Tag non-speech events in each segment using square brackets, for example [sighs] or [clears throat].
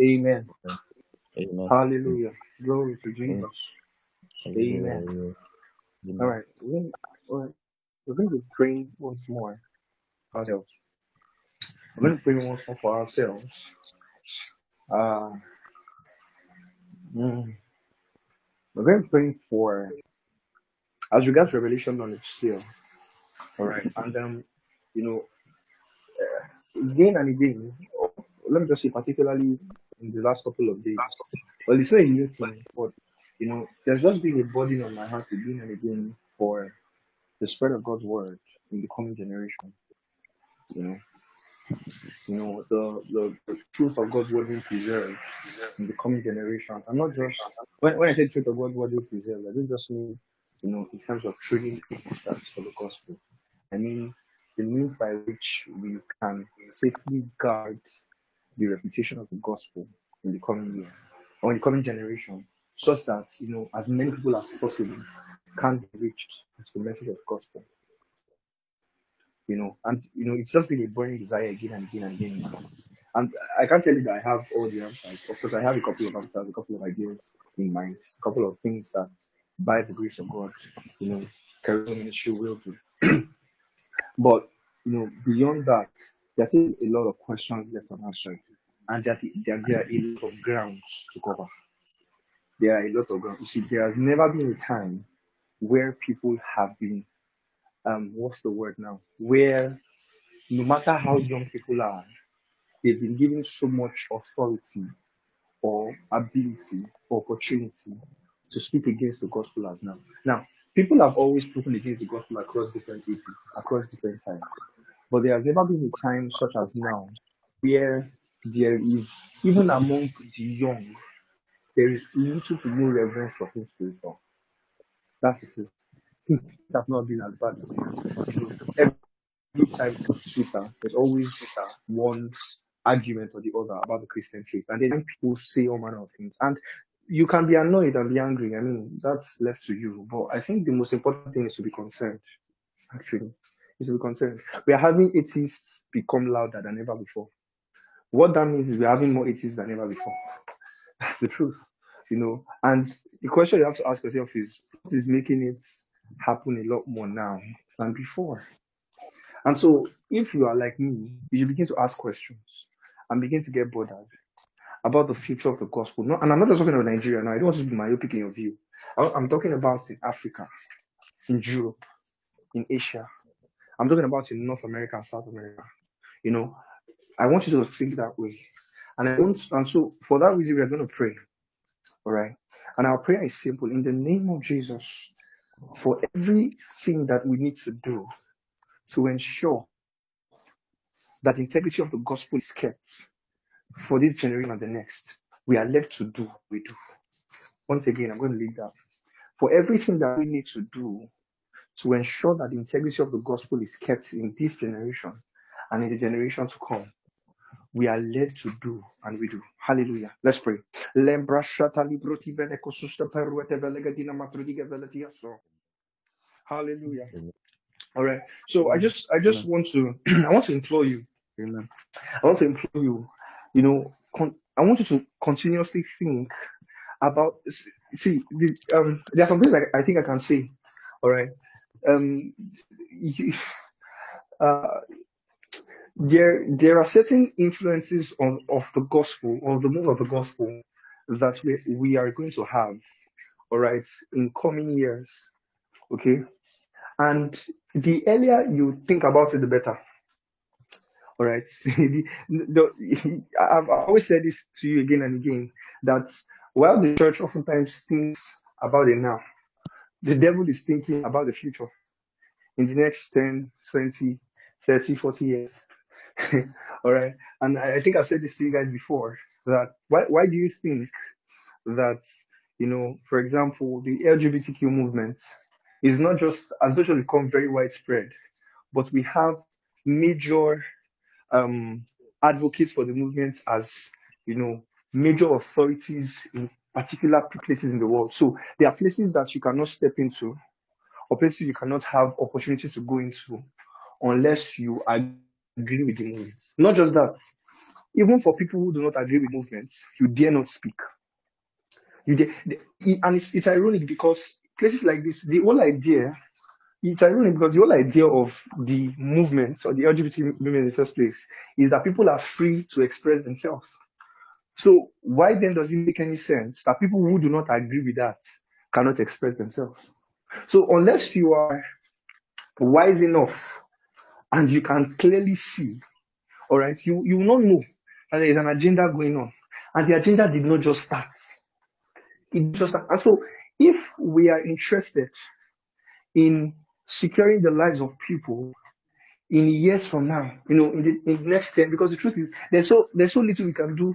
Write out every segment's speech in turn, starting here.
Amen. Amen. Hallelujah. Glory to. Jesus. Amen. All Amen. right. We're all right. We're going to pray once more ourselves. We're going to pray once more for ourselves. Uh, mm, we're going to pray for, as regards revelation knowledge still. All right. And um, you know, again and again, let me just say, particularly in the last couple of days, well, it's not a new thing, but you know, there's just been a burden on my heart again and again for the spread of God's word in the coming generation. You know, you know, the, the, the truth of God's word being preserved in the coming generation. I'm not just when, when I say truth of God's word being preserved, I don't just mean, you know, in terms of trading stats for the gospel. I mean the means by which we can safely guard the reputation of the gospel in the coming year or in the coming generation, such that you know as many people as possible can be reached with the message of gospel. You know, and you know it's just been a burning desire again and again and again. And I can't tell you that I have all the answers. Of course, I have a couple of answers, a couple of ideas in mind, a couple of things that, by the grace of God, you know, Career Ministry will do. [clears throat] But you know, beyond that, there's still a lot of questions left unanswered, and that there, there are a lot of grounds to cover. There are a lot of grounds. You see, there has never been a time where people have been, um, what's the word now? Where no matter how young people are, they've been given so much authority or ability or opportunity to speak against the gospel as now. Now, people have always spoken against the gospel across different ages, across different times. But there has never been a time such as now where there is, even among the young, there is little to no reverence for things spiritual. That's it. Things have not been as bad. Every time Twitter, there's always one argument or the other about the Christian faith. And then people say all manner of things. And you can be annoyed and be angry. I mean, that's left to you. But I think the most important thing is to be concerned, actually. Is to be concerned. We are having atheists become louder than ever before. What that means is we're having more atheists than ever before. That's [laughs] the truth, you know. And the question you have to ask yourself is what is making it happen a lot more now than before? And so, if you are like me, you begin to ask questions and begin to get bothered about the future of the gospel. No, and I'm not just talking about Nigeria now. I don't want to be myopic in your view. I'm talking about in Africa, in Europe, in Asia. I'm talking about in North America and South America. You know, I want you to think that way. And I want, and so for that reason, we are going to pray. All right. And our prayer is simple. In the name of Jesus, for everything that we need to do to ensure that integrity of the gospel is kept for this generation and the next, we are left to do what we do. Once again, I'm going to leave that. For everything that we need to do to ensure that the integrity of the gospel is kept in this generation and in the generation to come, we are led to do and we do. Hallelujah. Let's pray. Lembra shata libroti vene kosusta peruete velegadina matrudiga veletiaso. Hallelujah. All right. So I just I just want to [clears throat] I want to implore you. Amen. I want to implore you, you know, con- I want you to continuously think about see the um there are some things I, I think I can say. All right. Um you, [sighs] uh there there are certain influences on of the gospel, of the move of the gospel that we, we are going to have, all right, in coming years. Okay. And the earlier you think about it, the better. All right. [laughs] the, the, I've always said this to you again and again that while the church oftentimes thinks about it now, the devil is thinking about the future in the next 10, 20, 30, 40 years. [laughs] All right. And I I think I've said this to you guys before that why, why do you think that, you know, for example, the LGBTQ movement is not just has not become very widespread, but we have major um, advocates for the movement as you know major authorities in particular places in the world. So there are places that you cannot step into, or places you cannot have opportunities to go into, unless you agree with the movement. Not just that, even for people who do not agree with movements, you dare not speak. You dare, and it's, it's ironic because places like this, the whole idea, it's ironic because the whole idea of the movements or the LGBT movement in the first place is that people are free to express themselves. So why then does it make any sense that people who do not agree with that cannot express themselves? So unless you are wise enough and you can clearly see, all right, you, you will not know that there is an agenda going on. And the agenda did not just start. It just started. And so if we are interested in securing the lives of people in years from now, you know, in the, in the next 10, because the truth is there's so there's so little we can do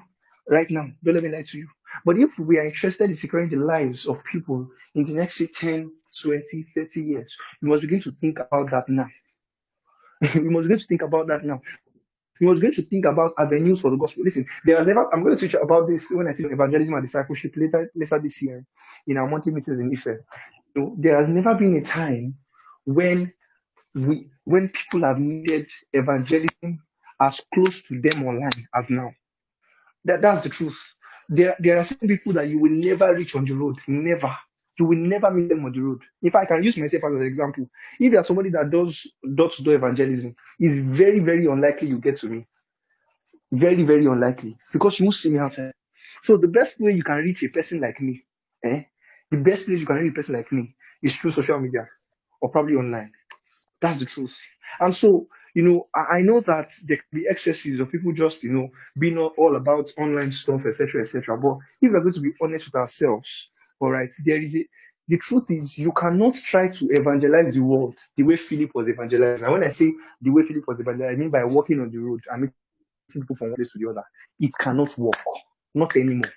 right now. Don't let me lie to you. But if we are interested in securing the lives of people in the next say, 10, 20, 30 years, we must begin to think about that now. [laughs] we must begin to think about that now. We must begin to think about avenues for the gospel. Listen, there has never, I'm going to teach about this when I teach evangelism and discipleship later, later this year in our monthly meetings in Ife. You know, there has never been a time when we, when people have needed evangelism as close to them online as now. That, that's the truth. There, there are some people that you will never reach on the road. Never. You will never meet them on the road. If I can use myself as an example, if you are somebody that does door-to-door evangelism, it's very, very unlikely you get to me. Very, very unlikely. Because you won't see me outside. So the best way you can reach a person like me, eh? The best place you can reach a person like me is through social media or probably online. That's the truth. And so you know, I, I know that the, the excesses of people just, you know, being all, about online stuff, etc., etc. But if we're going to be honest with ourselves, all right, there is a, the truth is you cannot try to evangelize the world the way Philip was evangelized. And when I say the way Philip was evangelized, I mean by walking on the road and meeting people from one place to the other. It cannot work. Not anymore.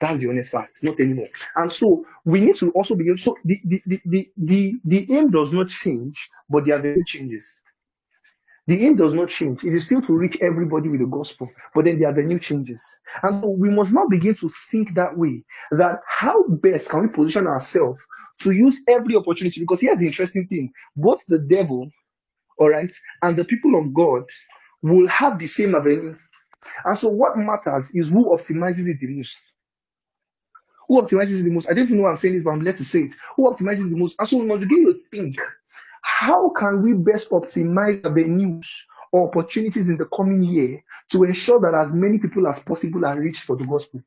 That's the honest fact. Not anymore. And so we need to also begin. So the the, the, the, the, the aim does not change, but the other changes. The aim does not change. It is still to reach everybody with the gospel, but then the avenue changes. And so we must now begin to think that way that how best can we position ourselves to use every opportunity? Because here's the interesting thing both the devil, all right, and the people of God will have the same avenue. And so what matters is who optimizes it the most. Who optimizes it the most? I don't even know I'm saying this, but I'm led to say it. Who optimizes the most? And so we must begin to think how can we best optimize avenues or opportunities in the coming year to ensure that as many people as possible are reached for the gospel?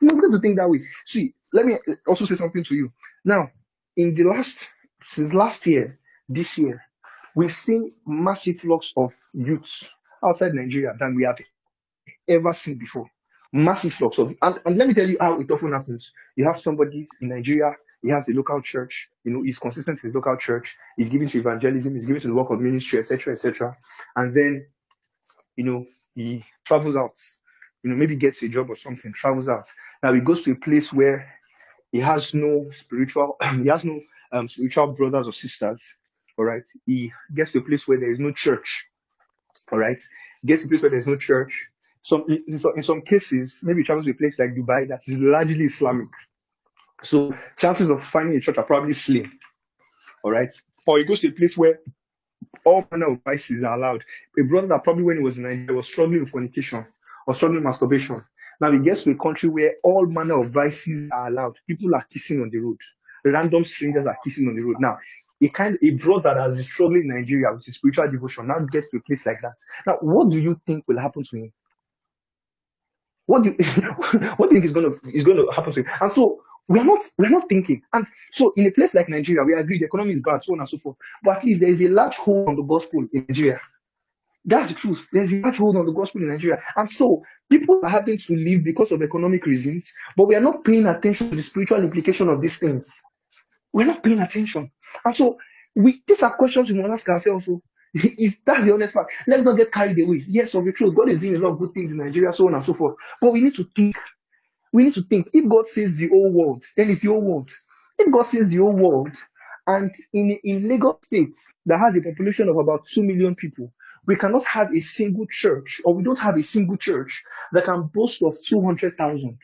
You must to think that way. See, let me also say something to you. Now, in the last, since last year, this year, we've seen massive flux of youths outside Nigeria than we have ever seen before. Massive flux of, and, and let me tell you how it often happens. You have somebody in Nigeria he has a local church, you know, he's consistent his local church, he's giving to evangelism, he's giving to the work of ministry, etc., etc. And then, you know, he travels out, you know, maybe gets a job or something, travels out. Now he goes to a place where he has no spiritual, [clears throat] he has no um, spiritual brothers or sisters. All right, he gets to a place where there is no church. All right, gets to a place where there's no church. Some in, some, in some cases, maybe he travels to a place like Dubai that is largely Islamic. So chances of finding a church are probably slim. All right. Or he goes to a place where all manner of vices are allowed. A brother that probably when he was in Nigeria was struggling with fornication or struggling with masturbation. Now he gets to a country where all manner of vices are allowed. People are kissing on the road. Random strangers are kissing on the road. Now, a kind a brother that has been struggling in Nigeria with his spiritual devotion now gets to a place like that. Now, what do you think will happen to him? What do you, [laughs] what do you think is gonna is gonna happen to him? And so we are not we are not thinking. And so in a place like Nigeria, we agree the economy is bad, so on and so forth. But at least there is a large hold on the gospel in Nigeria. That's the truth. There's a large hold on the gospel in Nigeria. And so people are having to leave because of economic reasons, but we are not paying attention to the spiritual implication of these things. We're not paying attention. And so we these are questions we must ask ourselves. Oh. So [laughs] is that's the honest part. Let's not get carried away. Yes, of the truth, God is doing a lot of good things in Nigeria, so on and so forth. But we need to think we need to think if God says the whole world, then it's the whole world. If God says the whole world, and in, in Lagos State that has a population of about 2 million people, we cannot have a single church, or we don't have a single church that can boast of 200,000,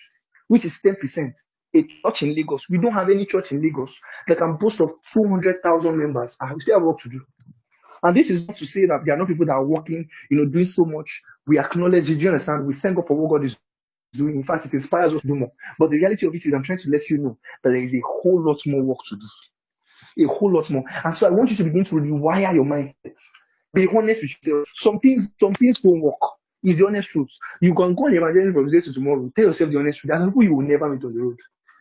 which is 10%. A church in Lagos, we don't have any church in Lagos that can boast of 200,000 members. And we still have work to do. And this is not to say that there are not people that are working, you know, doing so much. We acknowledge it. Do you understand? We thank God for what God is doing. In fact, it inspires us to do more. But the reality of it is, I'm trying to let you know that there is a whole lot more work to do. A whole lot more. And so I want you to begin to rewire your mindset. Be honest with yourself. Some things, some things don't work. Is the honest truth. You can go on evangelism from today to tomorrow. Tell yourself the honest truth. There are people you will never meet on the road.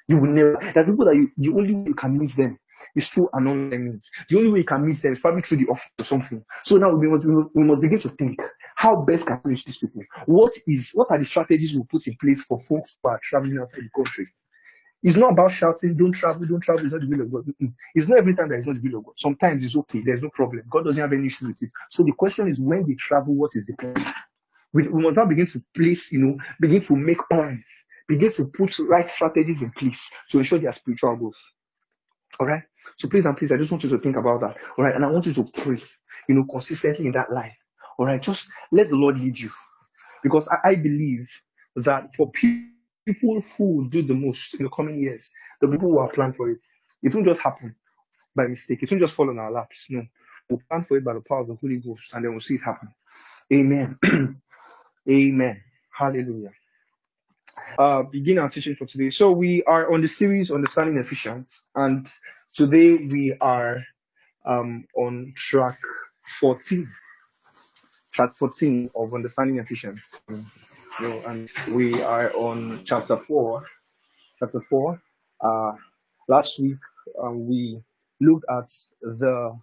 You will never. There are people that you, the only way you can meet them is through an online means. The only way you can meet them is probably through the office or something. So now we must, we must begin to think how best can we reach these people? What is what are the strategies we put in place for folks who are traveling outside the country? It's not about shouting, don't travel, don't travel, it's not the will of God. It's not every time that it's not the will of God. Sometimes it's okay, there's no problem. God doesn't have any issue with it. So the question is when they travel, what is the plan? We, we must now begin to place, you know, begin to make plans, begin to put right strategies in place to ensure their spiritual growth. All right. So please and please, I just want you to think about that. All right. And I want you to pray, you know, consistently in that life. All right. Just let the Lord lead you. Because I, I believe that for people who do the most in the coming years, the people who are planned for it, it won't just happen by mistake. It won't just fall on our laps. No. We'll plan for it by the power of the Holy Ghost and then we'll see it happen. Amen. [clears throat] Amen. Hallelujah. Uh, begin our teaching for today. So we are on the series Understanding Ephesians, and today we are um, on track 14. Track 14 of Understanding Ephesians. Know, and we are on chapter 4. Chapter 4. Uh, last week um, we looked at the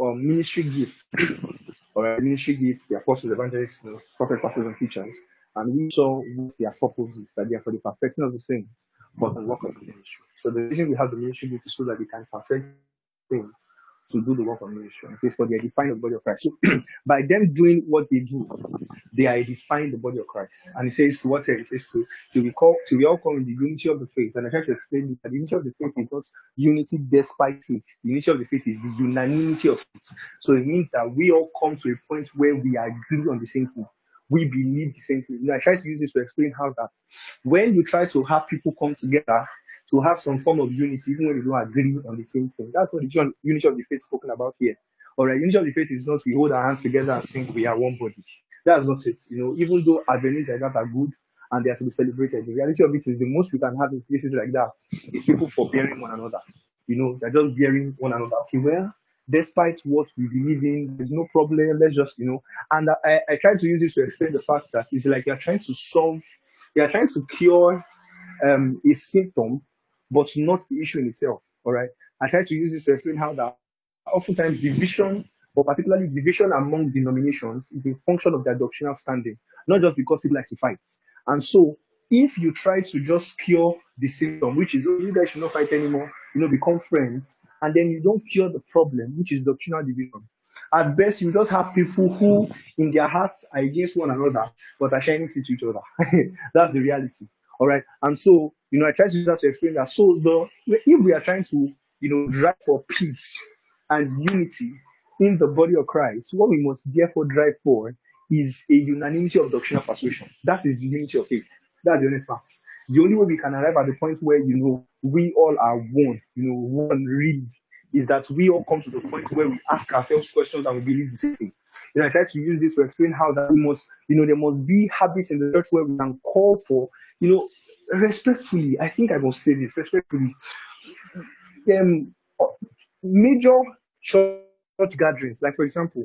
um, ministry gifts [coughs] or ministry gifts, the apostles, evangelists, prophets, pastors, and teachers. And we saw with their purposes that they are for the perfection of the saints, for the work of the ministry. So the reason we have the ministry gift is so that we can perfect things to do the work of ministry. It for they defined the body of Christ. So [clears throat] by them doing what they do, they are defining the body of Christ. And it says to what it says to to be called to be all called in the unity of the faith. And I try to explain this, that the unity of the faith is not unity despite faith. The unity of the faith is the unanimity of faith. So it means that we all come to a point where we agree on the same thing. We believe the same thing. I try to use this to explain how that when you try to have people come together to have some form of unity, even when they don't agree on the same thing. That's what the un- unity of the faith spoken about here. All right, unity of the faith is not we hold our hands together and think we are one body. That's not it. You know, even though avenues like that are good and they are to be celebrated, the reality of it is the most we can have in places like that is people forbearing one another. You know, they're just bearing one another. Okay, well, despite what we believe in, there's no problem. Let's just, you know, and I, I try to use this to explain the fact that it's like you're trying to solve, you're trying to cure um, a symptom but not the issue in itself. All right. I try to use this to explain how that oftentimes division, or particularly division among denominations, is a function of their doctrinal standing, not just because people like to fight. And so, if you try to just cure the symptom, which is, oh, you guys should not fight anymore, you know, become friends, and then you don't cure the problem, which is doctrinal division. At best, you just have people who, in their hearts, are against one another, but are shining to each other. [laughs] That's the reality. All right. And so, you know, I try to use that to explain that. So the if we are trying to, you know, drive for peace and unity in the body of Christ, what we must therefore drive for is a unanimity of doctrinal persuasion. That is the unity of faith. That's the honest fact. The only way we can arrive at the point where, you know, we all are one, you know, one really, is that we all come to the point where we ask ourselves questions and we believe the same know, I try to use this to explain how that we must, you know, there must be habits in the church where we can call for, you know, respectfully, I think I must say this respectfully. Um, major church gatherings, like for example,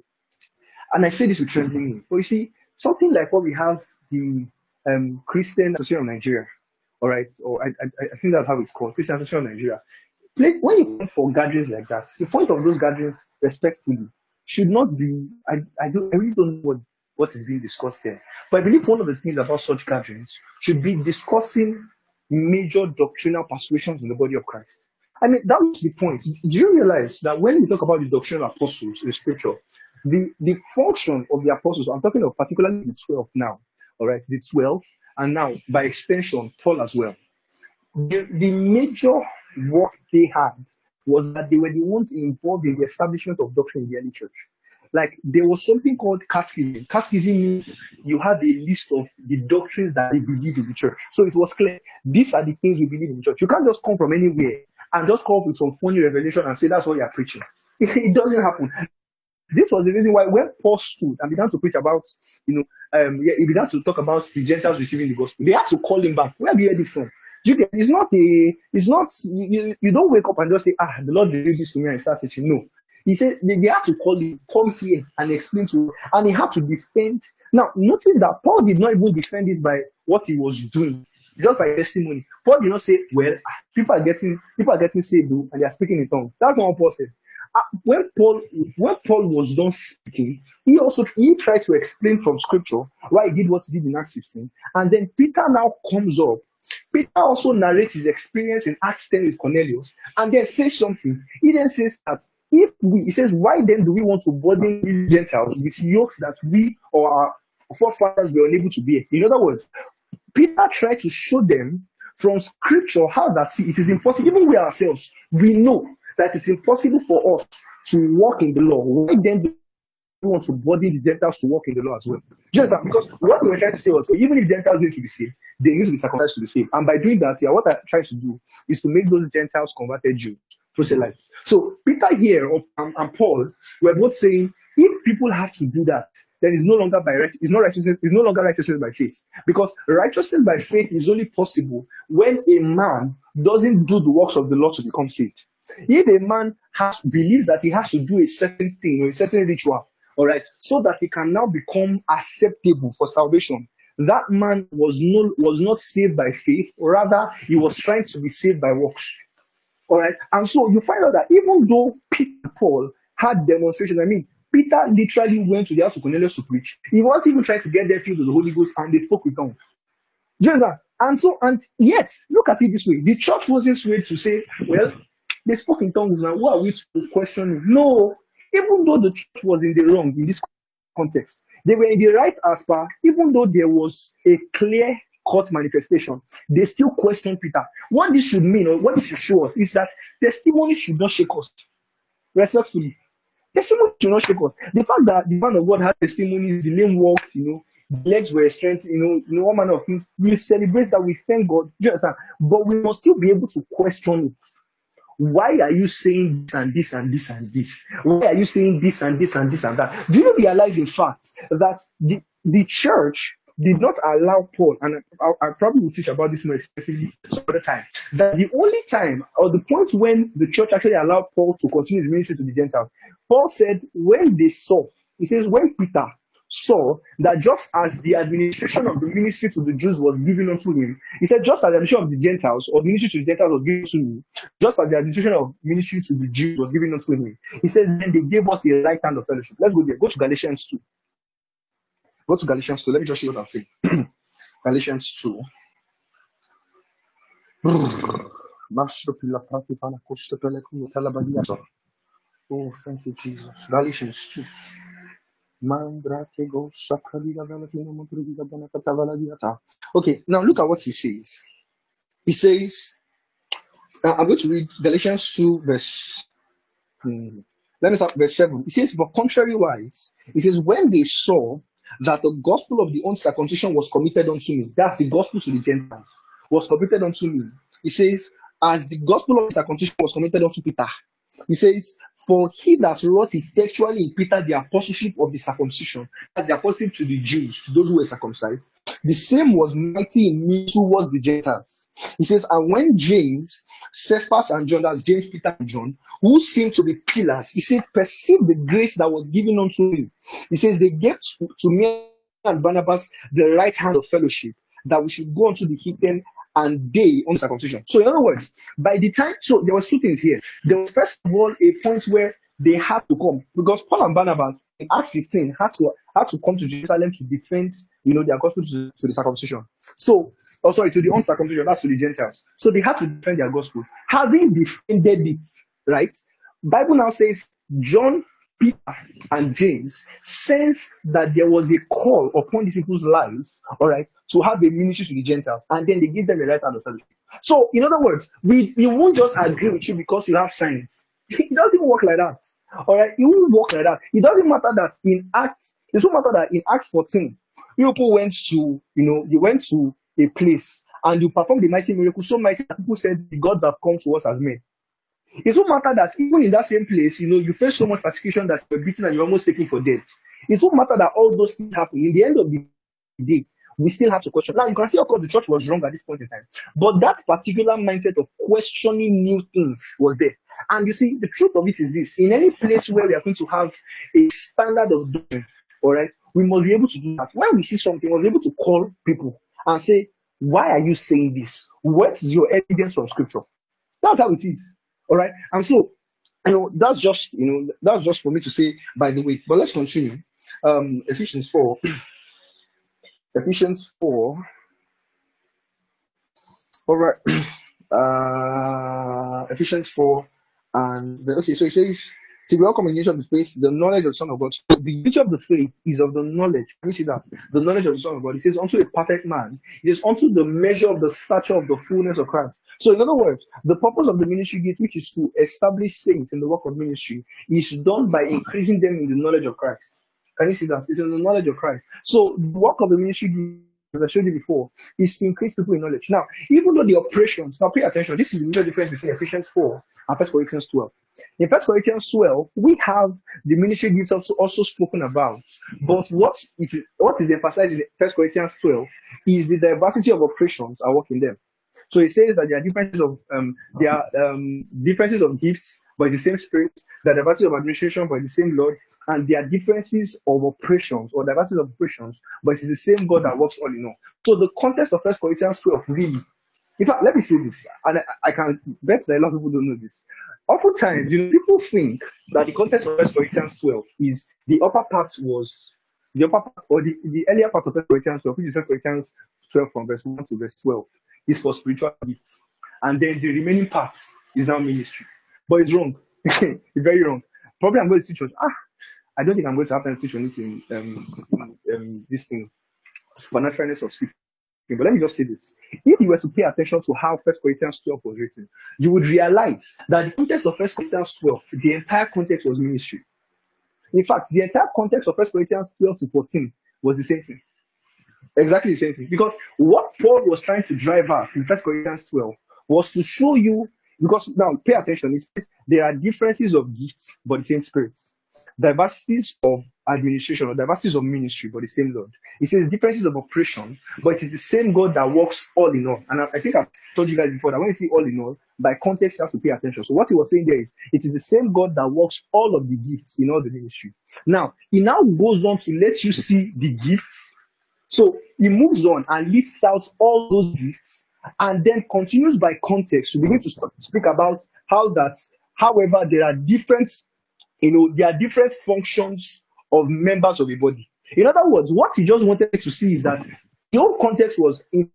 and I say this with trembling, but you see, something like what we have the um, Christian Association of Nigeria, all right, or I, I, I think that's how it's called, Christian Association of Nigeria. Place, when you come for gatherings like that, the point of those gatherings, respectfully, should not be. I, I don't. I really don't know what what is being discussed here. But I believe one of the things about such gatherings should be discussing major doctrinal persuasions in the body of Christ. I mean, that was the point. Do you realize that when we talk about the doctrinal apostles in scripture, the, the function of the apostles, I'm talking of particularly the 12 now, all right, the 12, and now by extension, Paul as well. The, the major work they had was that they were the ones involved in the establishment of doctrine in the early church like there was something called catechism. Catechism means you have a list of the doctrines that they believe in the church. So it was clear these are the things we believe in the church. You can't just come from anywhere and just come up with some funny revelation and say that's what you're preaching. It, [laughs] it doesn't happen. This was the reason why when Paul stood and began to preach about, you know, um, he began to talk about the Gentiles receiving the gospel. They had to call him back. Where have you heard this from? You get, it's not a, it's not, you, you, don't wake up and just say, ah, the Lord revealed this to me and start teaching. No. He said they, they had to call him, come here and explain to him. And he had to defend. Now, notice that Paul did not even defend it by what he was doing, just by testimony. Paul did not say, well, ah, people are getting, people are getting saved and they are speaking in tongues. That's not what Paul said. Uh, when Paul when Paul was done speaking, he also he tried to explain from scripture why he did what he did in Acts 15. And then Peter now comes up. Peter also narrates his experience in Acts 10 with Cornelius and then says something. He then says that if we, he says, why then do we want to burden these Gentiles with yokes that we or our forefathers were unable to bear? In other words, Peter tried to show them from scripture how that see, it is impossible. Even we ourselves, we know that it's impossible for us to walk in the law. Why then do we want to body the Gentiles to walk in the law as well? Just because what we were trying to say was, even if Gentiles need to be saved, they need to be circumcised to be saved. And by doing that, yeah, what I'm trying to do is to make those Gentiles converted Jews proselytes. So Peter here and, and Paul were both saying if people have to do that, then it's no longer by it's not righteousness, it's no longer righteousness by faith. Because righteousness by faith is only possible when a man doesn't do the works of the law to become saved. If a man has believes that he has to do a certain thing or a certain ritual, all right, so that he can now become acceptable for salvation, that man was no was not saved by faith, rather he was trying to be saved by works. All right, and so you find out that even though Peter Paul had demonstration, I mean, Peter literally went to the house of Cornelius to preach. He was even trying to get there filled with the Holy Ghost, and they spoke with tongues. Do you that? And so, and yet, look at it this way: the church wasn't swayed to say, "Well, they spoke in tongues now. Who are we to question? No. Even though the church was in the wrong in this context, they were in the right as far, even though there was a clear cut manifestation, they still question Peter. What this should mean, or what this should show us, is that testimony should not shake us. Respectfully. Testimony should not shake us. The fact that the man of God had testimony, the lame walked, you know, the legs were strengthened, you know, you know, of things. We celebrate that, we thank God. you understand? But we must still be able to question it. Why are you saying this and this and this and this? Why are you saying this and this and this and that? Do you realize, in fact, that the, the church did not allow Paul, and I, I, probably will teach about this more extensively some other time, that the only time or the point when the church actually allowed Paul to continue his ministry to the Gentiles, Paul said, when they saw, he says, when Peter saw that just as the administration of the ministry to the Jews was given unto him, he said, just as the administration of the Gentiles or ministry to the Gentiles was given to me, just as the administration of ministry to the Jews was given unto him, he says, then they gave us a right hand of fellowship. Let's go there. Go to Galatians 2. Go to Galatians 2. Let me just show you what I'm saying. [clears throat] Galatians 2. Oh, thank you, Jesus. Galatians 2. Okay, now look at what he says. He says, uh, I'm going to read Galatians 2, verse. Hmm, let me start verse 7. He says, But contrariwise, he says, When they saw that the gospel of the uncircumcision was committed unto me, that's the gospel to the Gentiles, was committed unto me. He says, As the gospel of circumcision was committed unto Peter, he says, For he that wrought effectually in Peter the apostleship of the circumcision, as the apostleship to the Jews, to those who were circumcised, the same was mighty in me towards the Gentiles. He says, And when James, Cephas, and John, that's James, Peter, and John, who seemed to be pillars, he said, Perceive the grace that was given unto him. He says, They gave to, to me and Barnabas the right hand of fellowship, that we should go unto the heathen and they on circumcision. So in other words, by the time, so there was two things here. There was first of all a point where they had to come because Paul and Barnabas in Acts 15 had to had to come to Jerusalem to defend, you know, their gospel to, to the circumcision. So, oh sorry, to the uncircumcision, that's to the Gentiles. So they had to defend their gospel. Having defended it, right? Bible now says John Peter and James sensed that there was a call upon these people's lives, all right, to have a ministry to the Gentiles, and then they give them a right hand of fellowship. So, in other words, we, we won't just agree with you because you have signs. [laughs] It doesn't work like that. All right, it won't work like that. It doesn't matter that in Acts, it doesn't matter that in Acts 14, people went to, you know, you went to a place and you performed the mighty miracle so mighty that people said the gods have come to us as men. It won't matter that even in that same place, you know, you face so much persecution that you're beaten and you're almost taken for dead. It won't matter that all those things happen. In the end of the day, we still have to question. Now, you can see, of course, the church was wrong at this point in time. But that particular mindset of questioning new things was there. And you see, the truth of it is this in any place where we are going to have a standard of doing, all right, we must be able to do that. When we see something, we'll be able to call people and say, Why are you saying this? What's your evidence from scripture? That's how it is. All right. And so, you know, that's just, you know, that's just for me to say, by the way. But let's continue. Um, Ephesians 4. [clears throat] Ephesians 4. All right. [clears throat] Uh, Ephesians 4. And the, okay, so it says, to be all of the faith, the knowledge of the Son of God. So the unity of the faith is of the knowledge. Can you see that? The knowledge of the Son of God. It says, unto a perfect man. It is unto the measure of the stature of the fullness of Christ. So, in other words, the purpose of the ministry gift, which is to establish saints in the work of ministry, is done by increasing them in the knowledge of Christ. Can you see that? It's in the knowledge of Christ. So, the work of the ministry gift as I showed you before, is to increase people in knowledge. Now, even though the operations, now pay attention, this is the major difference between Ephesians 4 and 1 Corinthians 12. In 1 Corinthians 12, we have the ministry gifts also, also spoken about. But what is, what is emphasized in 1 Corinthians 12 is the diversity of operations are working them. So it says that there are differences of um, there are um, differences of gifts, but the same spirit, the diversity of administration, but the same Lord, and there are differences of operations or diversity of operations, but it's the same God that works all in all. So the context of First Corinthians 12 really, in fact, let me say this, and I, I can bet that a lot of people don't know this. Oftentimes, you know, people think that the context of First Corinthians 12 is the upper part was the upper part or the, the earlier part of First Corinthians 12, which is First Corinthians 12 from verse 1 to verse 12 is for spiritual gifts. And then the remaining part is now ministry. But it's wrong. [laughs] it's very wrong. Probably I'm going to teach on, Ah, I don't think I'm going to have time to teach anything. Um, um, this thing, supernaturalness of speaking. But let me just say this. If you were to pay attention to how First Corinthians 12 was written, you would realize that the context of First Corinthians 12, the entire context was ministry. In fact, the entire context of First Corinthians 12 to 14 was the same thing. Exactly the same thing. Because what Paul was trying to drive at in First Corinthians 12 was to show you, because now pay attention, it says there are differences of gifts, but the same spirits. Diversities of administration or diversities of ministry, but the same Lord. It says differences of operation, but it is the same God that works all in all. And I, I think I've told you guys before that when you see all in all, by context, you have to pay attention. So what he was saying there is, it is the same God that works all of the gifts in all the ministry. Now, he now goes on to let you see the gifts so he moves on and lists out all those gifts and then continues by context to begin to speak about how that, however, there are different, you know, there are different functions of members of a body. In other words, what he just wanted to see is that the whole context was in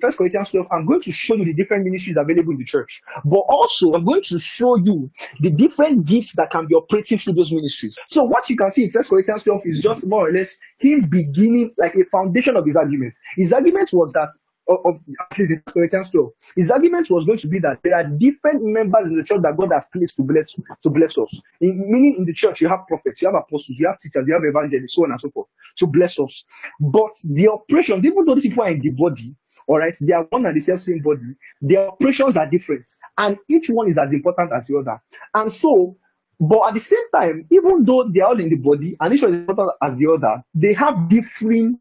First Corinthians 12, I'm going to show you the different ministries available in the church. But also, I'm going to show you the different gifts that can be operating through those ministries. So what you can see in First Corinthians 12 is just more or less him beginning like a foundation of his argument. His argument was that of, of Corinthians 12. His argument was going to be that there are different members in the church that God has placed to bless to bless us. In, meaning in the church you have prophets, you have apostles, you have teachers, you have evangelists, so on and so forth to bless us. But the operations, even though these people are in the body, all right, they are one and the same body, their operations are different, and each one is as important as the other. And so but at the same time, even though they are all in the body and each one is important as the other, they have different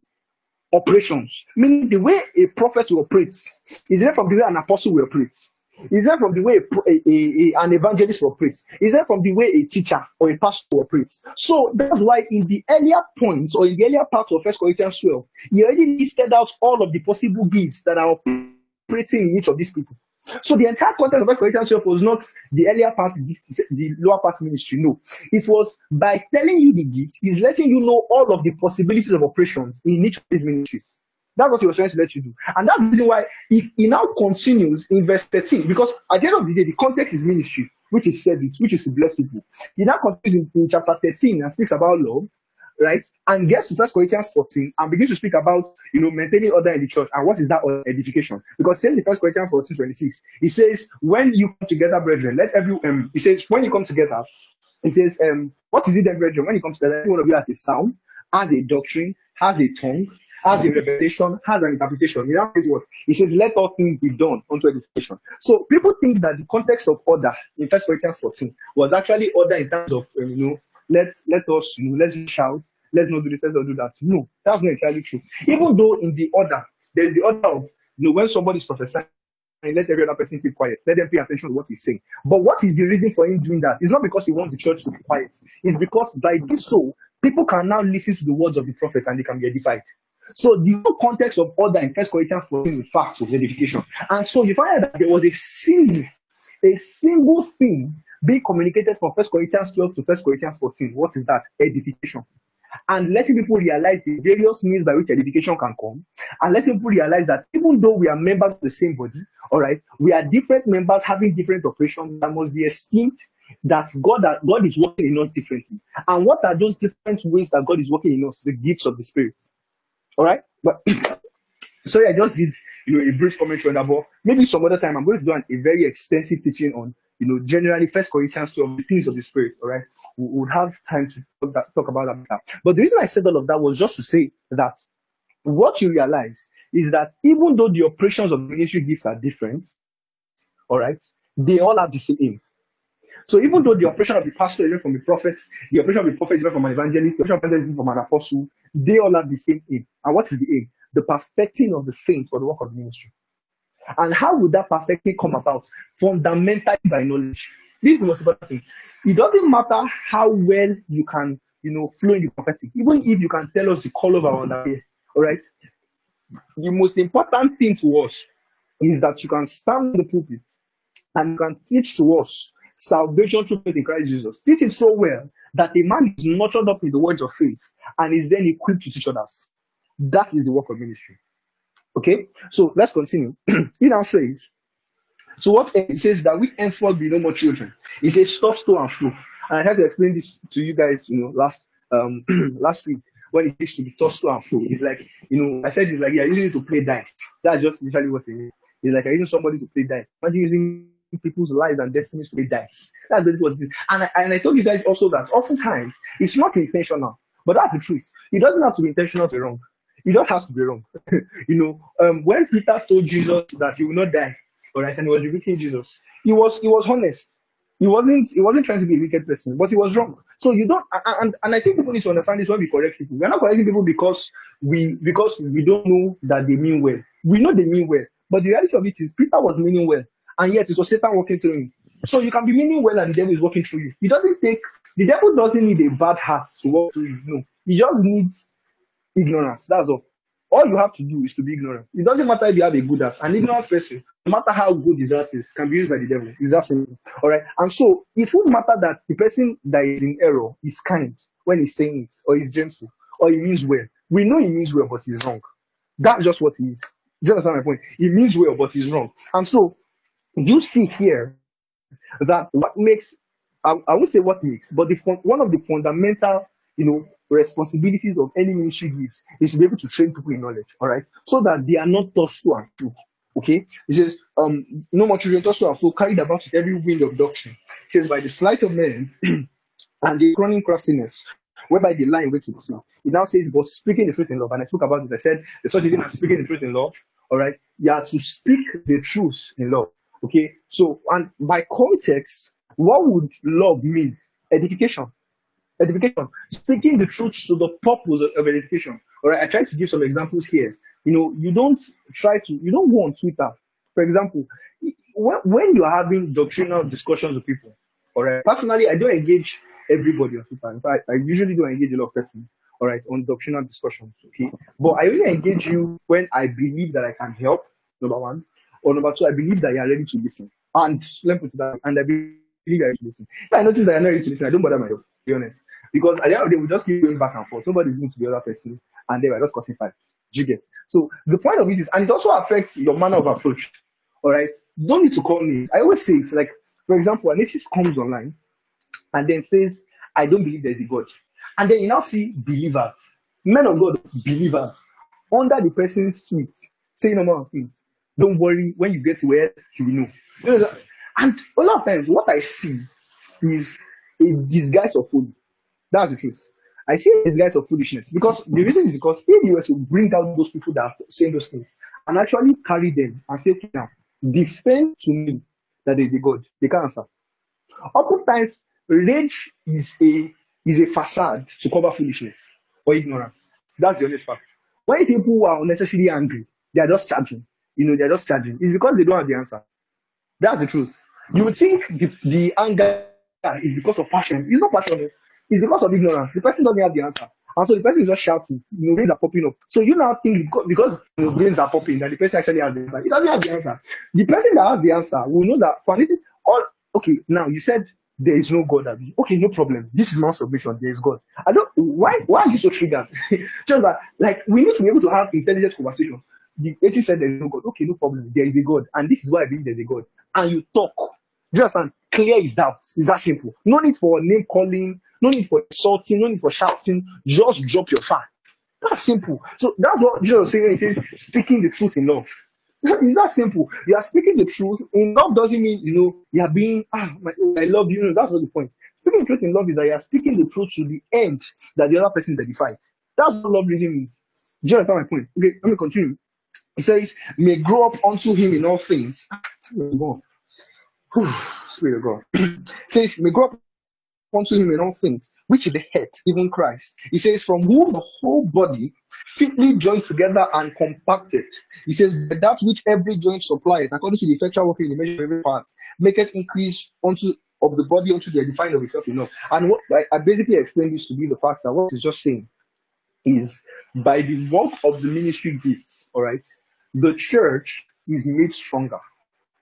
operations. Meaning the way a prophet will operate is different from the way an apostle will operate. Is different from the way a, a, a, an evangelist operates. Is different from the way a teacher or a pastor operates. So that's why in the earlier points or in the earlier parts of First Corinthians 12, he already listed out all of the possible gifts that are operating in each of these people. So the entire context of 1 Corinthians 12 was not the earlier part, the lower part ministry. No. It was by telling you the gift, he's letting you know all of the possibilities of operations in each of these ministries. That's what he was trying to let you do. And that's the reason why he, he now continues in verse 13. Because at the end of the day, the context is ministry, which is service, which is to bless people. He now continues in, in chapter 13 and speaks about love right? And gets to First Corinthians 14 and begins to speak about, you know, maintaining order in the church. And what is that edification? Because says in First Corinthians 14, 26, he says, when you come together, brethren, let every, um, he says, when you come together, he says, um, what is it then, brethren? When you come together, every one of you has a sound, has a doctrine, has a tongue, has a revelation, has an interpretation. In that what? He says, let all things be done unto edification. So people think that the context of order in First Corinthians 14 was actually order in terms of, um, you know, let's, let us, you know, let's shout, let's not do this, let's not do that. No, that's not entirely true. Even though in the order, there's the order of, you know, when somebody's prophesying, and let every other person keep quiet. Let them pay attention to what he's saying. But what is the reason for him doing that? It's not because he wants the church to be quiet. It's because by doing so, people can now listen to the words of the prophet and they can be edified. So the whole context of order in First Corinthians 14, in fact, was edification. And so you find that there was a single, a single thing being communicated from First Corinthians 12 to First Corinthians 14. What is that? Edification. And letting people realize the various means by which edification can come. And letting people realize that even though we are members of the same body, all right, we are different members having different operations that must be esteemed that God that God is working in us differently. And what are those different ways that God is working in us? The gifts of the Spirit. All right, but [coughs] sorry, I just did you know a brief commentary on that. But maybe some other time I'm going to do an, a very extensive teaching on you know generally First Corinthians 12, the things of the Spirit. All right, we would have time to talk, that, talk about that. But the reason I said all of that was just to say that what you realize is that even though the operations of ministry gifts are different, all right, they all have the same aim. So even though the operation of the pastor is from the prophets, the operation of the prophet is from an evangelist, the operation of the evangelist is from an apostle, they all have the same aim. And what is the aim? The perfecting of the saints for the work of the ministry. And how would that perfecting come about? Fundamentally by knowledge. This is the most important thing. It doesn't matter how well you can, you know, flow in the prophetic, even if you can tell us the color of our underwear. All right. The most important thing to us is that you can stand the pulpit and you can teach to us salvation through faith in Christ Jesus. Teach it so well that a man is nurtured up in the words of faith and is then equipped to teach others. That is the work of ministry. Okay, so let's continue. [clears throat] he now says, so what it says that we henceforth be no more children. He says, stop, store, and flow. And I had to explain this to you guys, you know, last um [clears throat] last week when it used to be toss to and flow. It's like, you know, I said it's like, yeah, using it to play dice. That's just literally what it is. It's like using somebody to play dice. Imagine using people's lives and destinies to play dice. That's basically what it is. And I, and I told you guys also that oftentimes it's not intentional, but that's the truth. It doesn't have to be intentional to be wrong. It just have to be wrong. [laughs] you know, um, when Peter told Jesus that he will not die, all right, and he was rebuking Jesus, he was he was honest. He wasn't he wasn't trying to be a wicked person, but he was wrong. So you don't and, and I think people need to understand this when we correct people. We're not correcting people because we because we don't know that they mean well. We know they mean well. But the reality of it is Peter was meaning well and yet it was Satan working through him. So you can be meaning well and the devil is working through you. He doesn't take the devil doesn't need a bad heart to work through you. No, he just needs ignorance. That's all. All you have to do is to be ignorant. It doesn't matter if you have a good heart. An ignorant person, no matter how good his heart is, can be used by the devil. It's that simple. All right. And so it won't matter that the person that is in error is kind when he's saying it, or he's gentle, or he means well. We know he means well, but he's wrong. That's just what he is. Do you understand my point? He means well, but he's wrong. And so you see here that what makes I, I won't say what makes, but the one of the fundamental, you know, responsibilities of any ministry gives is to be able to train people in knowledge, all right, so that they are not tossed to and fro. Okay, it says, um, no more children tossed to and fro, carried about with every wind of doctrine. It says, by the sleight of men [clears throat] and the cunning craftiness, whereby the line waits to see. It now says, but speaking the truth in love. And I spoke about it. I said, the such thing as speaking the truth in love. All right, you are to speak the truth in love. Okay, so and by context, what would love mean? Edification. Edification. Speaking the truth to the purpose of edification. All right, I try to give some examples here. You know, you don't try to, you don't go on Twitter. For example, when, when you're having doctrinal discussions with people, all right, personally, I don't engage everybody on Twitter. In fact, I usually don't engage a lot of persons, all right, on doctrinal discussions, okay? But I only engage you when I believe that I can help, number one. Or number two, I believe that you are ready to listen. And let me put that, and I believe you are ready to listen. If I notice that you're not ready to listen, I don't bother myself, be honest. Because at the end of the day, we just keep going back and forth. Nobody's going to the other person, and they are just causing fights. You get? So the point of it is, and it also affects your manner of approach. All right, don't need to call me. I always say it's like, for example, an atheist comes online and then says, "I don't believe there's a God," and then you now see believers, men of God, believers, under the person's tweet saying a of things. Don't worry, when you get to where you know. And a lot of times, what I see is a disguise of food. That's the truth. I see these guys of foolishness because the reason is because if you were to bring out those people that are saying those things and actually carry them and say, now defend to me that is a God, they can't answer. Oftentimes, rage is a is a facade to cover foolishness or ignorance. That's the honest fact. You see people who are unnecessarily angry, they are just charging. You know, they're just charging. It's because they don't have the answer. That's the truth. You would think the, the anger is because of passion. It's not passion. Eh. It's because of ignorance. The person doesn't have the answer. And so the person is just shouting, you know, brains are popping up. So you now think because, because you know, brains are popping that the person actually has the answer. He doesn't have the answer. The person that has the answer will know that for this is all okay. Now you said there is no God. Okay, no problem. This is my submission. There is God. I don't why why are you so triggered? [laughs] Just that like we need to be able to have intelligent conversation. The atheist said there is no God. Okay, no problem. There is a God. And this is why I believe there's a God. And you talk. Just and clear his doubts. It's that simple. No need for name calling, no need for insulting, no need for shouting. Just drop your fact. That's simple. So that's what Jesus saying when he says speaking the truth in love. [laughs] It's that simple. You are speaking the truth in love doesn't mean you know you are being ah my, I love you. That's not the point. Speaking the truth in love is that you are speaking the truth to the end that the other person is edified. That's what love really means. Do you understand my point? Okay, let me continue. He says, may grow up unto him in all things. Whew, Spirit of God. [clears throat] says, may grow up unto him in all things, which is the head, even Christ. He says, from whom the whole body fitly joined together and compacted. He says, that which every joint supplies, according to the effectual working in the measure of every part, maketh increase unto of the body unto the edifying of itself enough. And what I, I basically explained this to be the fact that what is just saying is by the work of the ministry gifts, all right, the church is made stronger.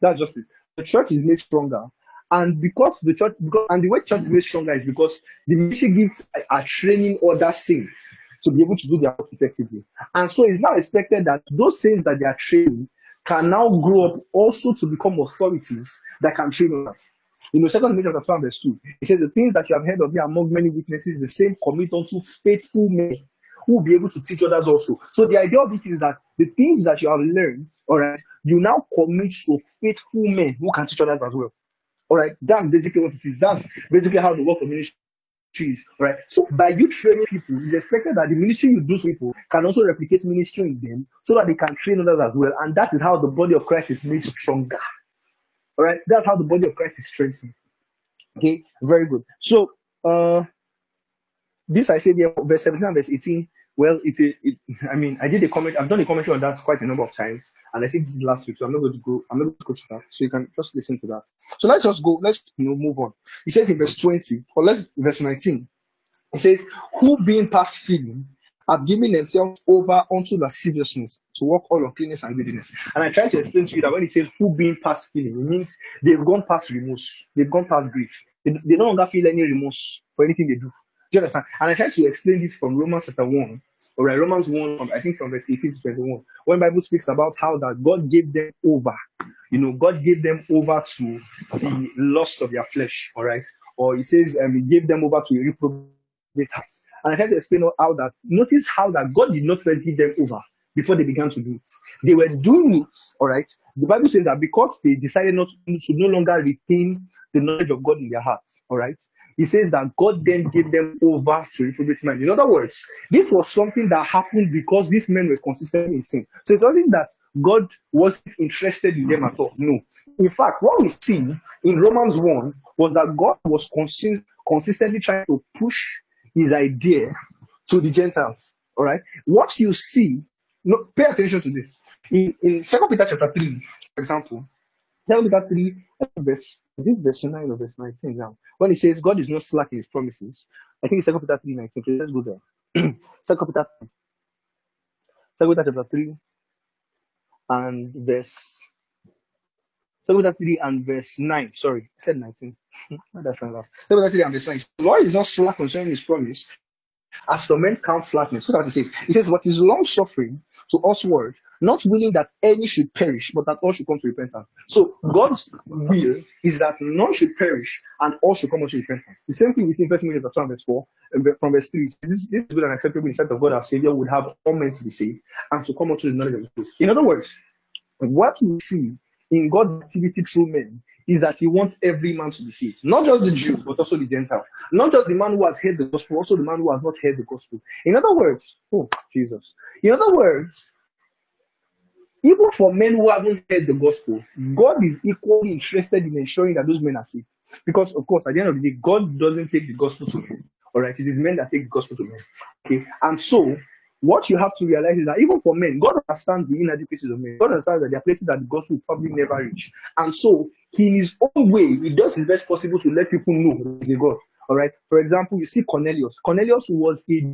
That's just it. Church is made stronger. And because the church, because, and the way church is made stronger is because the ministry gifts are training other saints to be able to do their work effectively. And so it's now expected that those saints that they are training can now grow up also to become authorities that can train others. In the second Timothy chapter 5 verse 2, it says, The things that you have heard of me among many witnesses, the same commit unto faithful men who will be able to teach others also. So the idea of it is that the things that you have learned, all right, you now commit to faithful men who can teach others as well. All right, that's basically what it is. That's basically how the work of ministry is. Right. So by you training people, it's expected that the ministry you do to people can also replicate ministry in them so that they can train others as well. And that is how the body of Christ is made stronger. All right, that's how the body of Christ is strengthened. Okay, very good. So uh this I said here, verse 17 and verse 18. Well, it's a, it, I mean, I did a comment, I've done a commentary on that quite a number of times, and I said this last week, so I'm not going to go, I'm not going to go to that. So you can just listen to that. So let's just go, let's you know move on. He says in verse 20, or let's verse 19. It says, Who being past feeling have given themselves over unto lasciviousness to work all uncleanness and greediness. And I try to explain to you that when it says who being past feeling, it means they've gone past remorse, they've gone past grief. They, they no longer feel any remorse for anything they do. Do you understand? And I try to explain this from Romans chapter 1, or right, Romans 1, I think from verse 18 to 21, when Bible speaks about how that God gave them over. You know, God gave them over to the lust of their flesh, all right? Or it says, um, he gave them over to reprobate heart. And I try to explain how that, notice how that God did not first give them over before they began to do it. They were doing it, all right? The Bible says that because they decided not to, to no longer retain the knowledge of God in their hearts, all right? He says that God then gave them over to reprobate mind. In other words, this was something that happened because these men were consistent in sin. So it wasn't that God wasn't interested in them at all. No. In fact, what we see in Romans 1 was that God was consi- consistently trying to push his idea to the Gentiles. All right. What you see, no, pay attention to this. In, in 2 Peter chapter 3, for example, 2 Peter 3, verse, is it verse 9 or verse 19 now? When he says God is not slack in his promises, I think it's 2 Peter 3, 19. Okay, let's go there. [clears throat] 2 Peter 3. 2 Peter chapter 3 and verse 2 Peter 3 and verse 9. Sorry, I said 19. [laughs] That's not 2 Peter 3 and verse 9. The Lord is not slack concerning his promise, as for men count slackness. Look at what it says. It says, What is long suffering to us usward, not willing that any should perish, but that all should come to repentance. So God's will is that none should perish and all should come unto repentance. The same thing we see in First Timothy chapter 2 verse 4, and from verse 3. This, this is good and acceptable in the sight of God our Savior would have all men to be saved and to come unto the knowledge of the truth. In other words, what we see in God's activity through men is that he wants every man to be saved. Not just the Jew, but also the Gentile. Not just the man who has heard the gospel, also the man who has not heard the gospel. In other words, oh, Jesus. In other words, even for men who haven't heard the gospel, God is equally interested in ensuring that those men are saved. Because, of course, at the end of the day, God doesn't take the gospel to men. All right, it is men that take the gospel to men. Okay, and so what you have to realize is that even for men, God understands the inadequacies of men. God understands that there are places that the gospel probably never reach. And so, he, in his own way, he does his best possible to let people know the God. All right. For example, you see Cornelius. Cornelius was a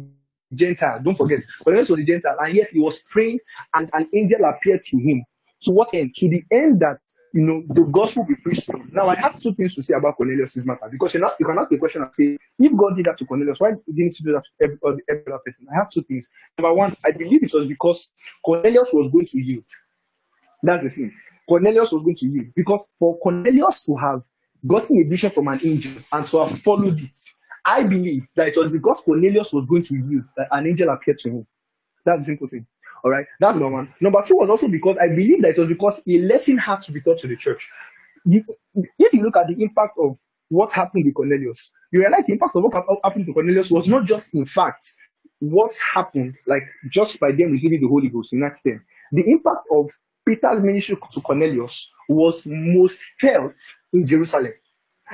Gentile. Don't forget, Cornelius was a Gentile, and yet he was praying, and an angel appeared to him. To what end? To the end that you know the gospel be preached. Now, I have two things to say about Cornelius' matter because you, you can ask the question and say, if God did that to Cornelius, why didn't he do that to every, uh, every other person? I have two things. Number one, I believe it was because Cornelius was going to yield. That's the thing. Cornelius was going to yield because for Cornelius to have gotten a vision from an angel and to have followed it, I believe that it was because Cornelius was going to yield that an angel appeared to him. That's the simple thing. All right, that's number one. Number two was also because I believe that it was because a lesson had to be taught to the church. if you look at the impact of what happened with Cornelius, you realize the impact of what happened to Cornelius was not just in fact what happened, like just by them receiving the Holy Ghost in that 10. The impact of Peter's ministry to Cornelius was most felt in Jerusalem.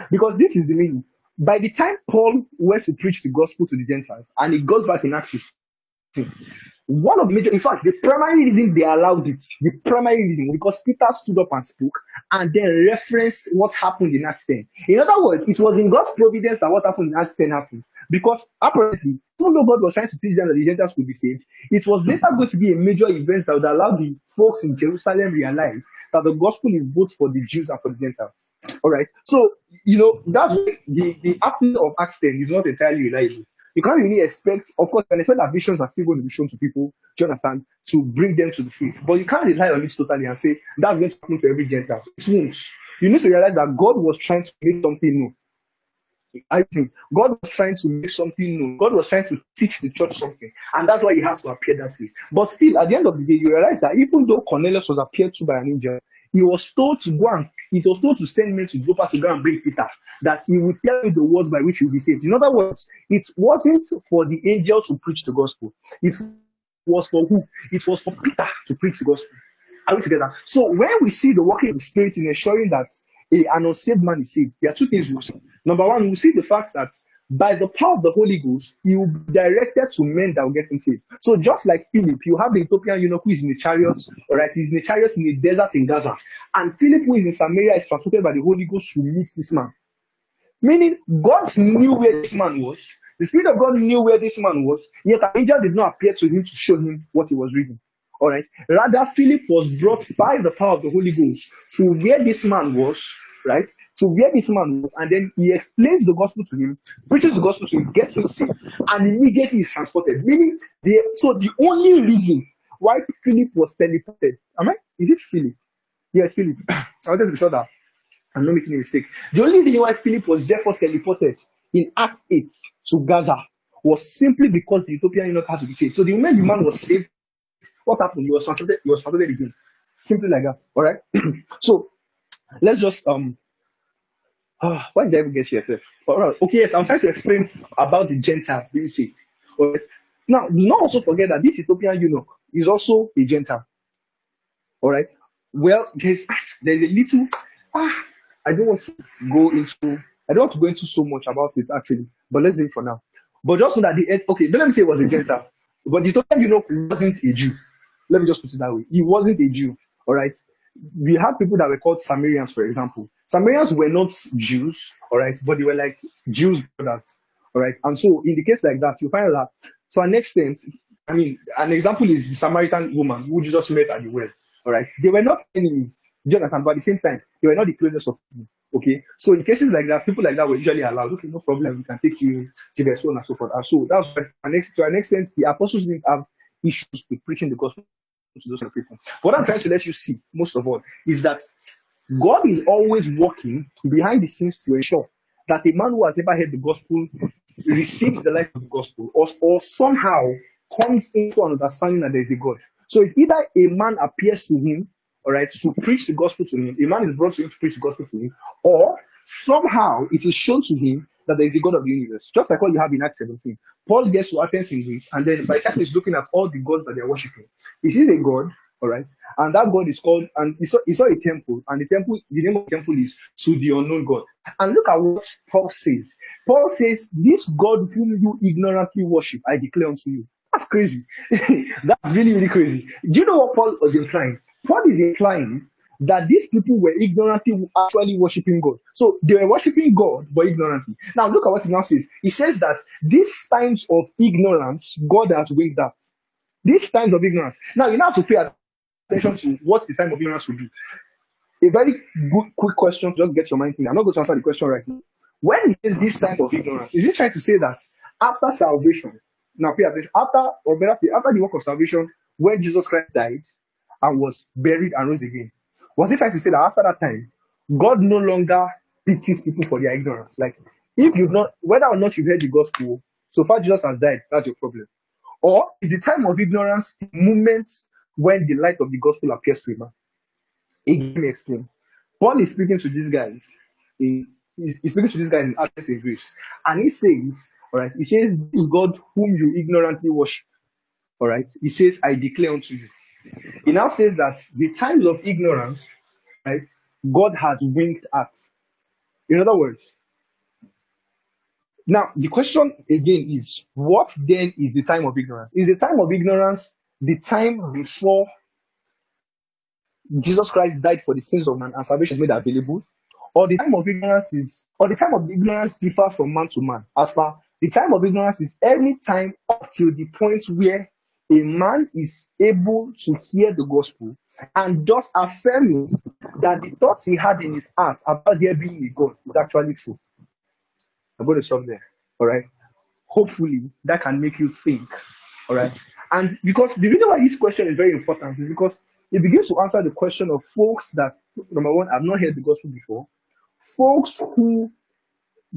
Because this is the meaning. By the time Paul went to preach the gospel to the Gentiles, and he goes back in Acts 15, one of the major, in fact, the primary reason they allowed it, the primary reason, because Peter stood up and spoke and then referenced what happened in Acts 10. In other words, it was in God's providence that what happened in Acts 10 happened. Because apparently, even though God was trying to teach them that the Gentiles could be saved, it was later going to be a major event that would allow the folks in Jerusalem realize that the gospel is both for the Jews and for the Gentiles. All right. So, you know, that's the, the happening of Acts 10 is not entirely reliable. You can't really expect, of course, and expect that visions are still going to be shown to people, do you understand, to bring them to the faith. But you can't rely on this totally and say that's going to happen to every Gentile. It won't. You need to realize that God was trying to make something new. I think God was trying to make something new. God was trying to teach the church something. And that's why he has to appear that way. But still, at the end of the day, you realize that even though Cornelius was appeared to by an angel, he was told to go and it was told to send men to Joppa to go and bring Peter, that he would tell you the words by which you'll be saved. In other words, it wasn't for the angel to preach the gospel. It was for who? It was for Peter to preach the gospel. Are we together? So when we see the working of the Spirit in ensuring that a, an unsaved man is saved, there are two things we see. Number one, we see the fact that by the power of the Holy Ghost, he will be directed to men that will get him saved. So just like Philip, you have the Ethiopian eunuch who is in the chariots, all right, he's in the chariots in the desert in Gaza. And Philip, who is in Samaria, is transported by the Holy Ghost to meet this man. Meaning, God knew where this man was. The Spirit of God knew where this man was, yet an angel did not appear to him to show him what he was reading. All right. Rather, Philip was brought by the power of the Holy Ghost to where this man was right? So where this man was, and then he explains the gospel to him, preaches the gospel to him, gets him saved, and immediately is transported. Meaning, the so the only reason why Philip was teleported, am I? Is it Philip? Yes, Philip. [coughs] I wanted to sure that I'm not making a mistake. The only reason why Philip was therefore teleported in Act 8 to Gaza was simply because the Ethiopian eunuch had to be saved. So the moment the man was saved, what happened? He was transported, he was transported again. Simply like that. All right. [coughs] so let's just um uh, why did I even get here? All right. Okay, yes, I'm trying to explain about the Gentile being saved. All right. Now, do not also forget that this Ethiopian eunuch is also a Gentile. All right. Well, there's there's a little ah, I don't want to go into I don't want to go into so much about it actually, but let's leave it for now. But just so that the okay, don't let me say it was a Gentile, but the Ethiopian eunuch wasn't a Jew. Let me just put it that way. He wasn't a Jew. All right we had people that were called Samaritans, for example. Samaritans were not Jews, all right, but they were like Jews brothers, all right. And so, in the case like that, you find that to an extent, I mean, an example is the Samaritan woman who Jesus met at the well, all right. They were not enemies, Jonathan, but at the same time, they were not the closest of people. Okay, so in cases like that, people like that were usually allowed. Okay, no problem, we can take you to the school and so forth. And so that's to an extent, the apostles didn't have issues with preaching the gospel to those people. What I'm trying to let you see, most of all, is that God is always working behind the scenes to ensure that a man who has never heard the gospel receives the life of the gospel or, or somehow comes into an understanding that there is a God. So it's either a man appears to him all right, to preach the gospel to him. A man is brought to him to preach the gospel to him, or somehow it is shown to him that there is a God of the universe, just like what you have in Acts 17. Paul gets to Athens in Greece, and then by the time he's looking at all the gods that they are worshiping, he sees a God, all right, and that God is called, and he saw, he saw a temple, and the temple, the name of the temple is to the unknown God. And look at what Paul says. Paul says, This God whom you ignorantly worship, I declare unto you. That's crazy. [laughs] That's really, really crazy. Do you know what Paul was implying? Paul is implying that these people were ignorantly actually worshiping God. So they were worshiping God, but ignorantly. Now look at what he now says. He says that these times of ignorance, God has waived that. These times of ignorance. Now you now have to pay attention to what the time of ignorance will be. A very good, quick question, just get your mind thinking. I'm not going to answer the question right now. When he says this time of ignorance, is he trying to say that after salvation, now pay attention, after, or better, after the work of salvation, when Jesus Christ died and was buried and rose again, was he trying to say that after that time, God no longer pities people for their ignorance? Like, if you've not, whether or not you've heard the gospel, so far Jesus has died, that's your problem. Or is the time of ignorance the moment when the light of the gospel appears to a man? Again, explain. Paul is speaking to these guys. He, he's speaking to these guys in Athens in Greece. And he says, all right, he says, This God whom you ignorantly worship. All right, he says, I declare unto you. He now says that the times of ignorance, right, God has winked at. In other words, now the question again is, what then is the time of ignorance? Is the time of ignorance the time before Jesus Christ died for the sins of man and salvation made available? Or the time of ignorance is, or the time of ignorance differs from man to man. As far the time of ignorance is any time up till the point where a man is able to hear the gospel and thus affirming that the thoughts he had in his heart about there being a God is actually true. I'm going to stop there. All right. Hopefully that can make you think. All right. And because the reason why this question is very important is because it begins to answer the question of folks that, number one, have not heard the gospel before, folks who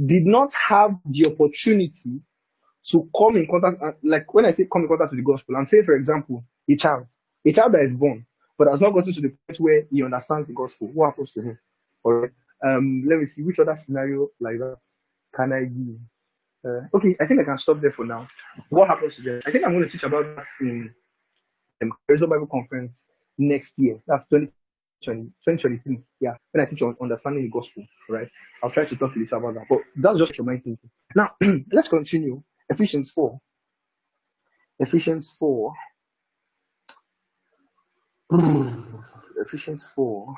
did not have the opportunity to come in contact, uh, like when I say come in contact with the gospel, I'm saying, for example, a child, a child that is born, but has not gotten to the point where he understands the gospel. What happens to him? All right. Um, let me see which other scenario like that can I give. Uh, okay, I think I can stop there for now. What happens to them? I think I'm going to teach about that in um, Result Bible Conference next year. That's 2020, 2023. Yeah, when I teach on understanding the gospel, right? I'll try to talk to you about that. But that's just mind thinking. Now, [clears throat] let's continue. Ephesians 4. Ephesians 4. [clears throat] Ephesians 4.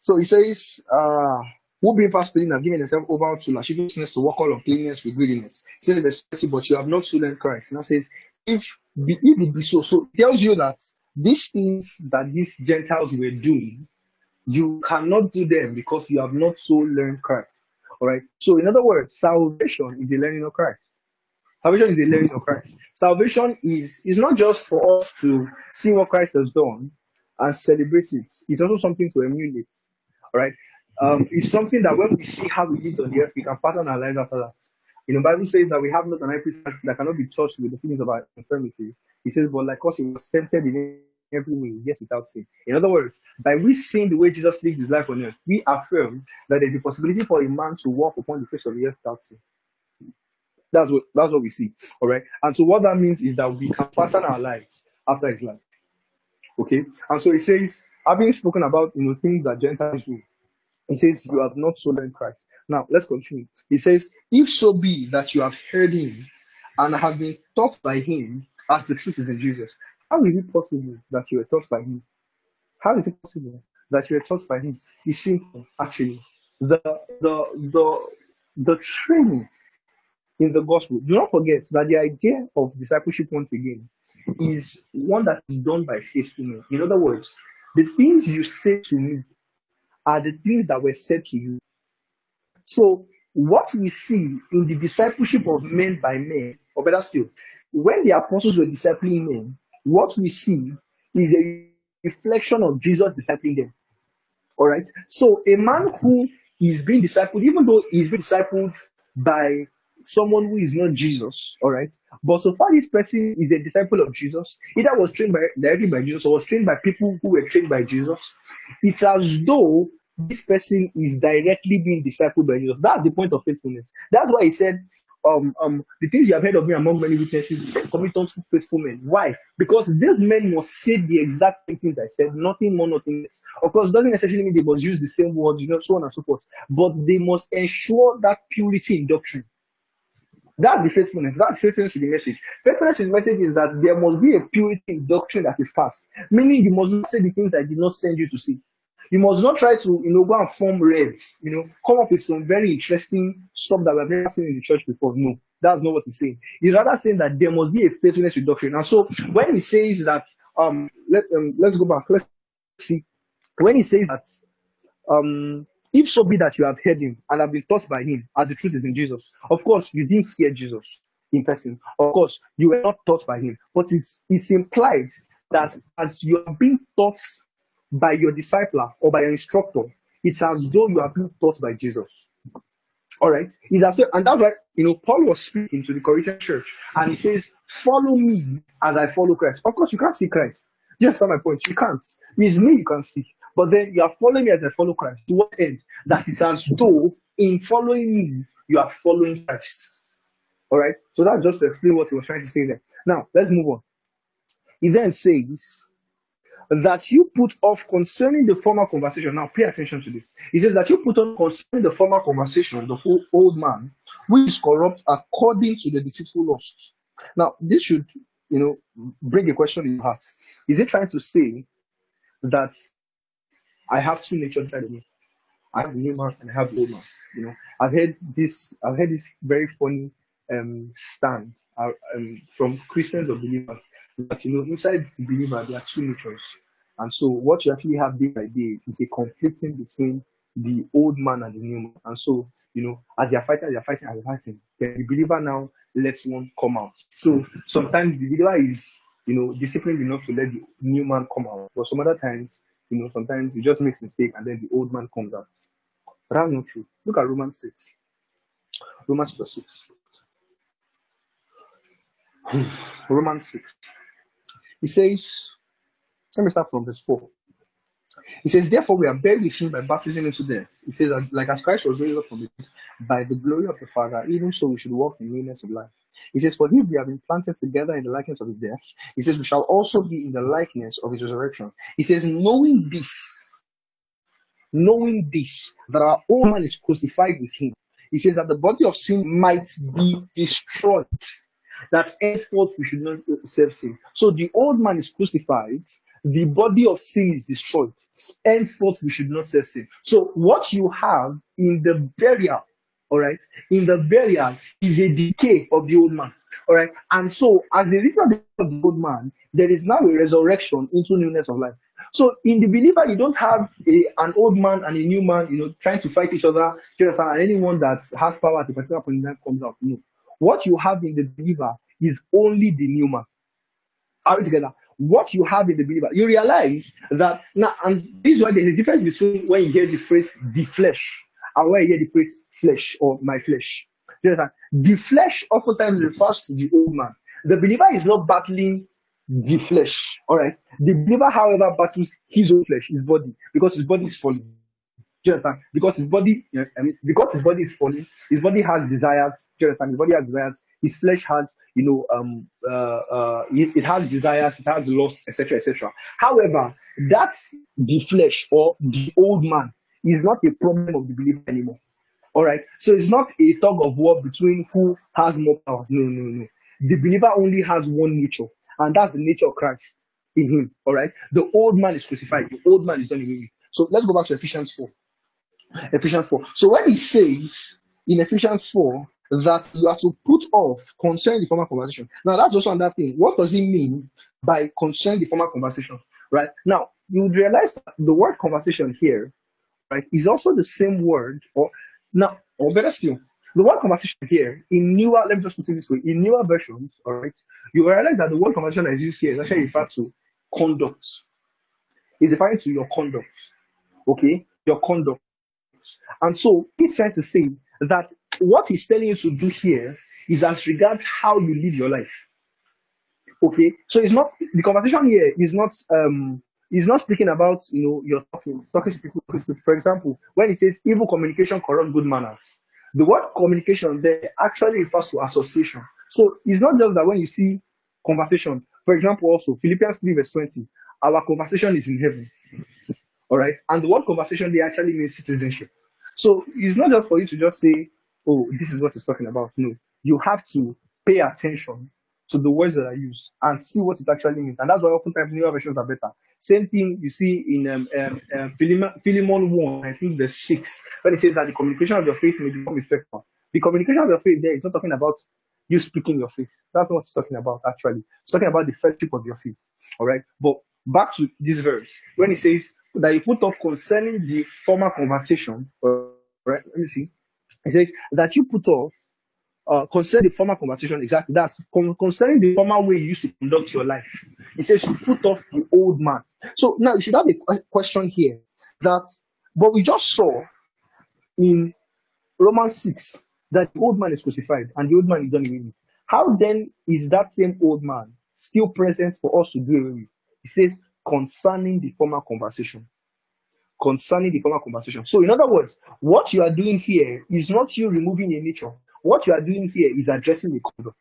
So he says, uh, who being past feeling have given themselves over to lasciviousness to walk all of cleanness with greediness. He says verse 30, but you have not so learned Christ. Now says, if, be, if it be so, so it tells you that these things that these Gentiles were doing, you cannot do them because you have not so learned Christ. All right. So, in other words, salvation is the learning of Christ. Salvation is the learning of Christ. Salvation is is not just for us to see what Christ has done and celebrate it. It's also something to emulate. All right. Um, it's something that when we see how we live on the earth, we can pattern our lives after that. You know, Bible says that we have not an high priest that cannot be touched with the feelings of our infirmity. He says, but like us, he was tempted in every way, yet without sin. In other words, by we seeing the way Jesus lived his life on earth, we affirm that there's a possibility for a man to walk upon the face of the earth without sin. That's what that's what we see. All right. And so what that means is that we can pattern our lives after his life. Okay. And so he says, having spoken about you know things that Gentiles do, he says, You have not so learned Christ. Now let's continue. He says, If so be that you have heard him and have been taught by him as the truth is in Jesus, how is it possible that you were taught by him? How is it possible that you were taught by him? It's simple, actually. The the the the training in the gospel. Do not forget that the idea of discipleship once again is one that is done by faith to me. In other words, the things you say to me are the things that were said to you. So what we see in the discipleship of men by men, or better still, when the apostles were discipling men, what we see is a reflection of Jesus discipling them. All right. So a man who is being discipled, even though he's being discipled by someone who is not Jesus, all right? But so far, this person is a disciple of Jesus, either was trained by directly by Jesus or was trained by people who were trained by Jesus. It's as though this person is directly being discipled by Jesus. That's the point of faithfulness. That's why he said, um, um, the things you have heard of me among many witnesses, commit unto faithful men. Why? Because these men must say the exact same things I said, nothing more, nothing less. Of course, doesn't necessarily mean they must use the same words, you know, so on and so forth. But they must ensure that purity in doctrine. That's the faithfulness. That's faithfulness to the message. Faithfulness to the message is that there must be a purity in doctrine that is passed. Meaning you must not say the things I did not send you to say. You must not try to, you know, go and form red, you know, come up with some very interesting stuff that we've never seen in the church before. No, that's not what he's saying. He's rather saying that there must be a faithfulness doctrine. And so when he says that, um, let um, let's go back. Let's see. When he says that, um, if so be that you have heard him and have been taught by him, as the truth is in Jesus. Of course, you didn't hear Jesus in person. Of course, you were not taught by him. But it's it's implied that as you are being taught by your discipler or by your instructor, it's as though you are being taught by Jesus. All right, it's as and that's why you know Paul was speaking to the Corinthian church, and he says, "Follow me as I follow Christ." Of course, you can't see Christ. Just on my point. You can't. It's me you can see. But then you are following me as I follow Christ. To what end? That is as though in following me, you are following Christ. All right. So that's just to explain what he was trying to say there. Now let's move on. He then says that you put off concerning the former conversation. Now pay attention to this. He says that you put on concerning the former conversation, the whole old man, which is corrupt according to the deceitful lusts. Now this should, you know, bring a question in your heart. Is it trying to say that I have two natures inside of me. I have the new man and I have the old man. You know, I've heard this. I've heard this very funny um, stand uh, um, from Christians or believers that you know inside the believer there are two natures, and so what you actually have day by day is a conflicting between the old man and the new man. And so you know, as they are fighting, as you're fighting, as you're fighting, the believer now lets one come out. So sometimes the believer is you know disciplined enough to let the new man come out, but some other times you know, sometimes you just make mistake and then the old man comes out. But that's not true. Look at Romans 6. Romans chapter 6. [sighs] Romans 6. He says, let me start from verse 4. He says, Therefore, we are buried with him by baptism into death. He says, that, Like as Christ was raised up from the dead by the glory of the Father, even so we should walk in newness of life. He says, For if we have been planted together in the likeness of his death, he says, We shall also be in the likeness of his resurrection. He says, Knowing this, knowing this, that our old man is crucified with him. He says that the body of sin might be destroyed, that henceforth we should not serve sin. So the old man is crucified, the body of sin is destroyed. Henceforth we should not serve sin. So what you have in the burial all right, in the burial is a decay of the old man. All right. And so, as a result of the old man, there is now a resurrection into newness of life. So, in the believer, you don't have a, an old man and a new man, you know, trying to fight each other. And anyone that has power at a particular point in time comes out. No. What you have in the believer is only the new man. Are we together? What you have in the believer, you realize that now, and this is why there's a difference between when you hear the phrase the flesh and when you hear the phrase flesh or my flesh. You understand? The flesh oftentimes refers to the old man. The believer is not battling the flesh. All right. The believer, however, battles his own flesh, his body, because his body is falling. Do you understand? Because his body, I mean, because his body is falling, his body has desires. Do you understand? His body has desires. His flesh has, you know, um, uh, uh, it, has desires, it has loss, etc., etc. However, that's the flesh or the old man is not a problem of the believer anymore. All right. So it's not a tug of war between who has more power. No, no, no. The believer only has one nature, and that's the nature of Christ in him. All right. The old man is crucified. The old man is done away with. So let's go back to Ephesians 4. Ephesians 4. So when he says in Ephesians 4 that you have to put off concerning the former conversation. Now that's also another thing. What does he mean by concerning the former conversation? Right? Now you realize the word conversation here right, is also the same word, or now, or better still, the word conversation here in newer, let me just put it this way, in newer versions, all right, you realize that the word conversation that is used here is actually referred to conduct. It's referring to your conduct, okay, your conduct. And so he's trying to say that what he's telling you to do here is as regards how you live your life. Okay, so it's not the conversation here is not um is not speaking about you know your talking talking to people. For example, when he says evil communication corrupt good manners, the word communication there actually refers to association. So it's not just that when you see conversation, for example, also Philippians 3 verse 20, our conversation is in heaven. All right, and the word conversation there actually means citizenship. So it's not just for you to just say, "Oh, this is what he's talking about." No, you have to pay attention to the words that are used and see what it actually means. And that's why oftentimes newer versions are better. Same thing you see in um, um, um, Philemon, Philemon 1, I think the 6, when it says that the communication of your faith may become effective. The communication of your faith there is not talking about you speaking your faith. That's not what it's talking about, actually. It's talking about the fellowship of your faith. All right. But back to this verse, when it says that you put off concerning the former conversation, all right, let me see. It says that you put off uh, concerning the former conversation, exactly. That's con- concerning the former way you used to conduct your life. He says you put off the old man. So now you should have a question here that but we just saw in Romans 6 that the old man is crucified and the old man is done away with. How then is that same old man still present for us to do away with? He says concerning the former conversation. Concerning the former conversation. So, in other words, what you are doing here is not you removing a nature what you are doing here is addressing the conduct.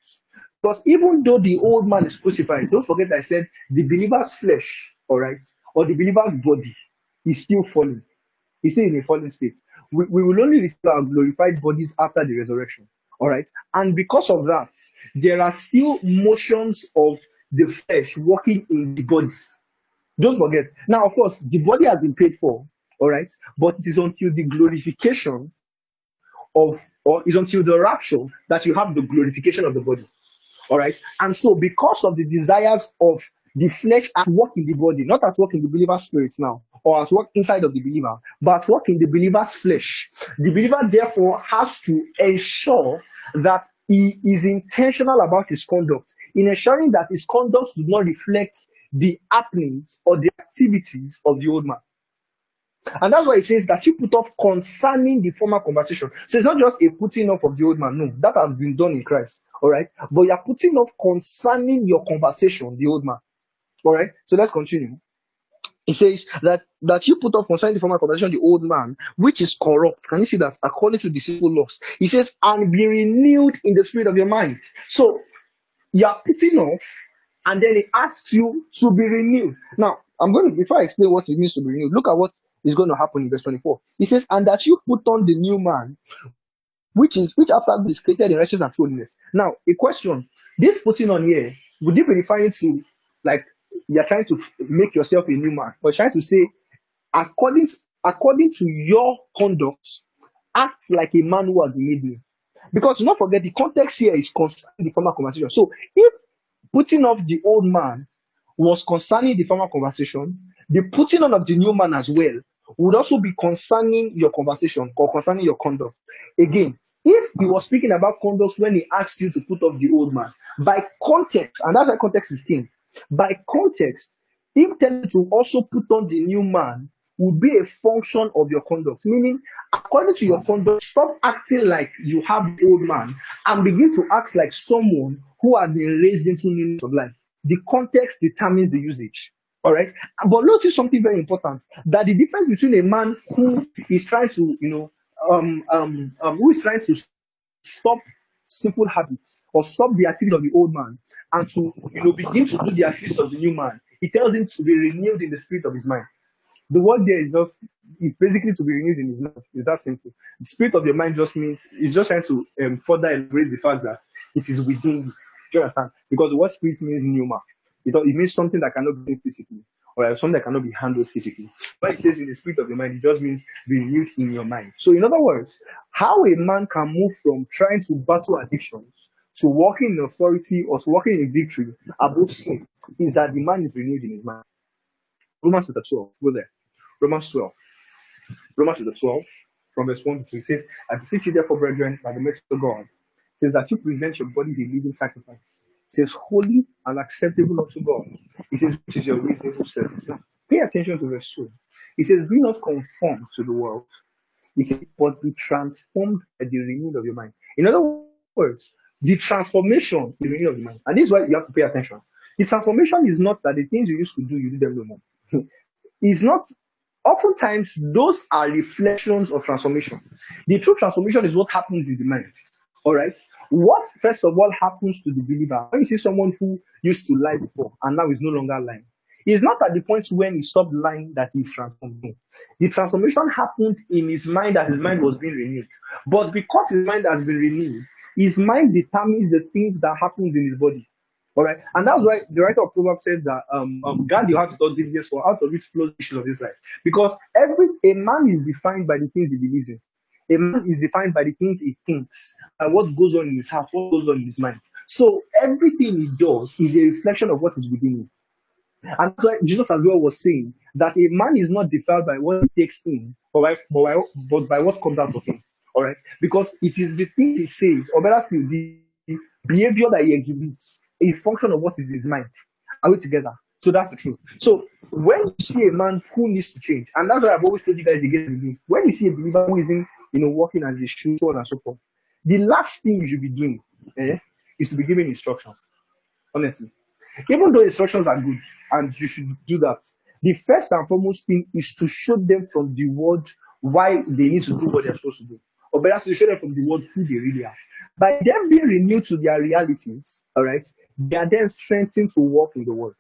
Because even though the old man is crucified, don't forget I said the believer's flesh, all right, or the believer's body is still falling. He's still in a fallen state. We, we will only receive our glorified bodies after the resurrection. All right. And because of that, there are still motions of the flesh working in the body. Don't forget. Now, of course, the body has been paid for. All right. But it is until the glorification of, or is until the rapture that you have the glorification of the body. All right. And so, because of the desires of the flesh at work in the body, not at work in the believer's spirit now, or at work inside of the believer, but at work in the believer's flesh. The believer therefore has to ensure that he is intentional about his conduct, in ensuring that his conduct does not reflect the happenings or the activities of the old man. And that's why it says that you put off concerning the former conversation. So it's not just a putting off of the old man. No, that has been done in Christ. All right. But you're putting off concerning your conversation, the old man. All right. So let's continue. It says that, that you put off concerning the former conversation, the old man, which is corrupt. Can you see that? According to the deceitful lust. He says, and be renewed in the spirit of your mind. So you're putting off, and then he asks you to be renewed. Now, I'm going to, before I explain what it means to be renewed, look at what is going to happen in verse 24. He says, And that you put on the new man, which is which after is created in righteousness and holiness. Now, a question: This putting on here, would it be referring to like you're trying to make yourself a new man, or trying to say, according according to your conduct, act like a man who has made new? Because do not forget the context here is concerning the former conversation. So if putting off the old man was concerning the former conversation, the putting on of the new man as well would also be concerning your conversation or concerning your conduct. Again, if he was speaking about conduct when he asked you to put off the old man, by context, and that's why context is king, by context, him telling you to also put on the new man would be a function of your conduct. Meaning, according to your conduct, stop acting like you have the old man and begin to act like someone who has been raised into newness of life. The context determines the usage. All right. But notice something very important that the difference between a man who is trying to, you know, um, um, um, who is trying to stop simple habits or stop the activity of the old man and to, you know, begin to do the activities of the new man, he tells him to be renewed in the spirit of his mind. The word there is just, is basically to be renewed in his mind. It's that simple. The spirit of your mind just means, it's just trying to um, further embrace the fact that it is within you. Do you understand? Because the word spirit means new man. It, it means something that cannot be physically, or something that cannot be handled physically. But it says in the spirit of the mind, it just means renewed in your mind. So, in other words, how a man can move from trying to battle addictions to walking in authority or to walking in victory above sin is that the man is renewed in his mind. Romans chapter 12, go there. Romans 12. Romans chapter 12, from verse 1 to 2, it says, I beseech you therefore, brethren, by the mercy of God, says that you present your body a living sacrifice says, holy and acceptable unto God. It says, which is your reasonable service. Now, pay attention to verse 2. It says, be not conformed to the world, He says, but be transformed by the renewal of your mind. In other words, the transformation, the renewal of your mind. And this is why you have to pay attention. The transformation is not that the things you used to do, you do them no more. it's not oftentimes those are reflections of transformation. The true transformation is what happens in the mind. All right. What first of all happens to the believer when you see someone who used to lie before and now is no longer lying? It's not at the point when he stopped lying that he's transformed. The transformation happened in his mind that his mind was being renewed. But because his mind has been renewed, his mind determines the things that happens in his body. All right, and that's why the writer of Proverbs says that um, um God you have to start diligence for out of which flows issues of this life. Because every a man is defined by the things he believes in. A man is defined by the things he thinks and what goes on in his heart, what goes on in his mind. So everything he does is a reflection of what is within him. And so Jesus as well was saying that a man is not defiled by what he takes in, but by, by, but by what comes out of him. All right, because it is the things he says, or better still, the behavior that he exhibits, a function of what is his mind. Are we together? So that's the truth. So when you see a man who needs to change, and that's what I've always told you guys again and again, when you see a believer who isn't, you know, walking as he should, so on and so forth, the last thing you should be doing eh, is to be giving instruction. Honestly. Even though instructions are good and you should do that, the first and foremost thing is to show them from the word why they need to do what they're supposed to do. Or better to show them from the word who they really are. By them being renewed to their realities, all right, they are then strengthened to walk in the word.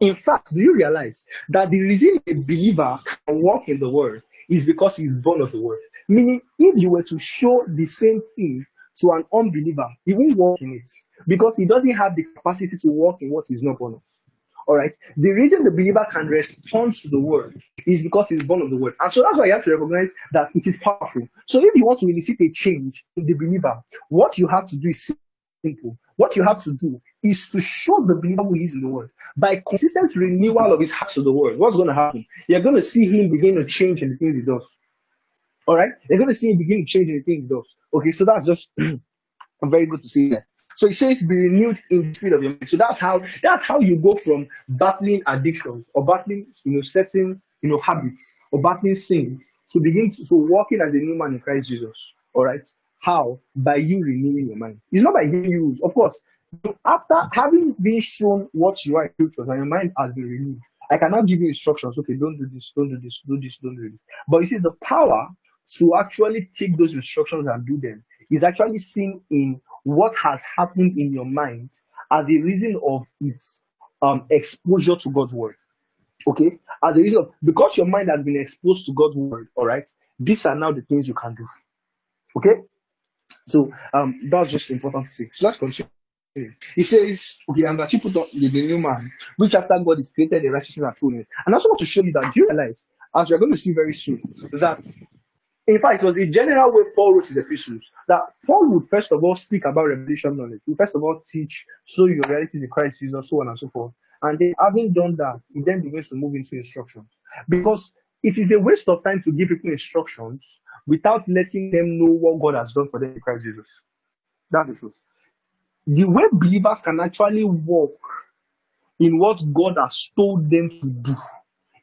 In fact, do you realize that the reason a believer can walk in the word is because he's born of the word? Meaning, if you were to show the same thing to an unbeliever, he won't walk in it because he doesn't have the capacity to walk in what he's not born of. All right. The reason the believer can respond to the word is because he's born of the word. And so that's why you have to recognize that it is powerful. So if you want to elicit a change in the believer, what you have to do is simple. What you have to do is to show the believer who is in the word. By consistent renewal of his heart to the word, what's going to happen? You're going to see him begin to change in the things he does. All right? You're going to see him begin to change in the things he does. Okay, so that's just [clears throat] very good to see that. So it says be renewed in the spirit of your mind. So that's how that's how you go from battling addictions or battling, you know, certain you know habits or battling things to begin to so walking as a new man in Christ Jesus. All right. How? By you renewing your mind. It's not by giving you Of course, after having been shown what you are in and your mind has been renewed, I cannot give you instructions. Okay, don't do this, don't do this, do this, don't do this. But you see, the power to actually take those instructions and do them is actually seen in what has happened in your mind as a reason of its um, exposure to God's word. Okay, as a reason of because your mind has been exposed to God's word. All right, these are now the things you can do. Okay, so um, that's just important to say. So let's continue. He says, okay, and that you put on the, new man, which after God is created the righteousness and truth. And I also want to show you that. Do you realize, as we're going to see very soon, that in fact, it was the general way Paul wrote his epistles that Paul would first of all speak about revelation knowledge. He first of all teach, show your reality in Christ Jesus, so on and so forth. And then, having done that, he then begins to move into instructions. Because it is a waste of time to give people instructions without letting them know what God has done for them in Christ Jesus. That's the truth. The way believers can actually walk in what God has told them to do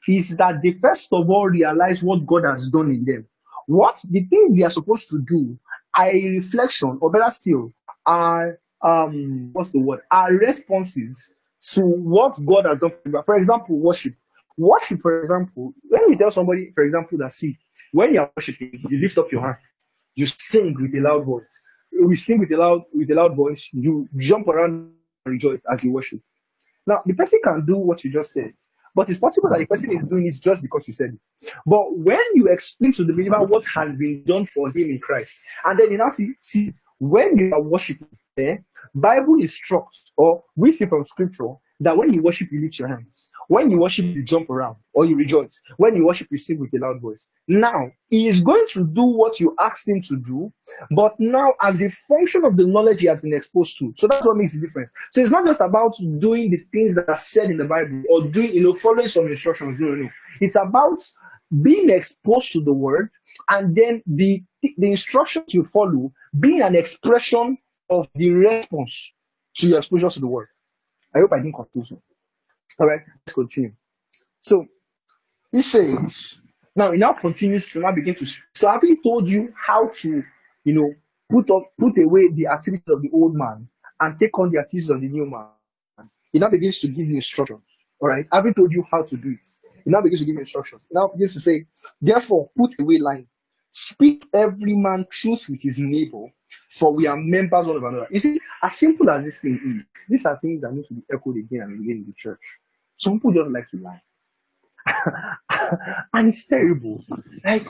is that they first of all realize what God has done in them. What the things they are supposed to do are a reflection, or better still, are um what's the word? Are responses to what God has done for them. For example, worship. Worship, for example, when you tell somebody, for example, that see, when you are worshiping, you lift up your hand, you sing with a loud voice. We sing with a loud with a loud voice, you jump around and rejoice as you worship. Now, the person can do what you just said, but it's possible that the person is doing it just because you said it. But when you explain to the believer what has been done for him in Christ, and then you now see, see when you are worshiping, eh, Bible instructs, or we see from scripture, that when you worship, you lift your hands. When you worship, you jump around or you rejoice. When you worship, you sing with a loud voice. Now, he is going to do what you asked him to do, but now as a function of the knowledge he has been exposed to. So that's what makes the difference. So it's not just about doing the things that are said in the Bible or doing, you know, following some instructions. No, no, no. It's about being exposed to the word and then the, the instructions you follow being an expression of the response to your exposure to the word. I hope I didn't confuse you. All right, let's continue. So he says, Now, it now continues to now begin to. So, having told you how to, you know, put up, put away the activities of the old man and take on the activities of the new man, he now begins to give you instructions. All right, having told you how to do it, he now begins to give you instructions. He now begins to say, therefore, put away lying. Speak every man truth with his neighbor, for we are members one of another. You see, as simple as this thing is, these are things that need to be echoed again and again in the church. Some people just like to lie. [laughs] and it's terrible. Like,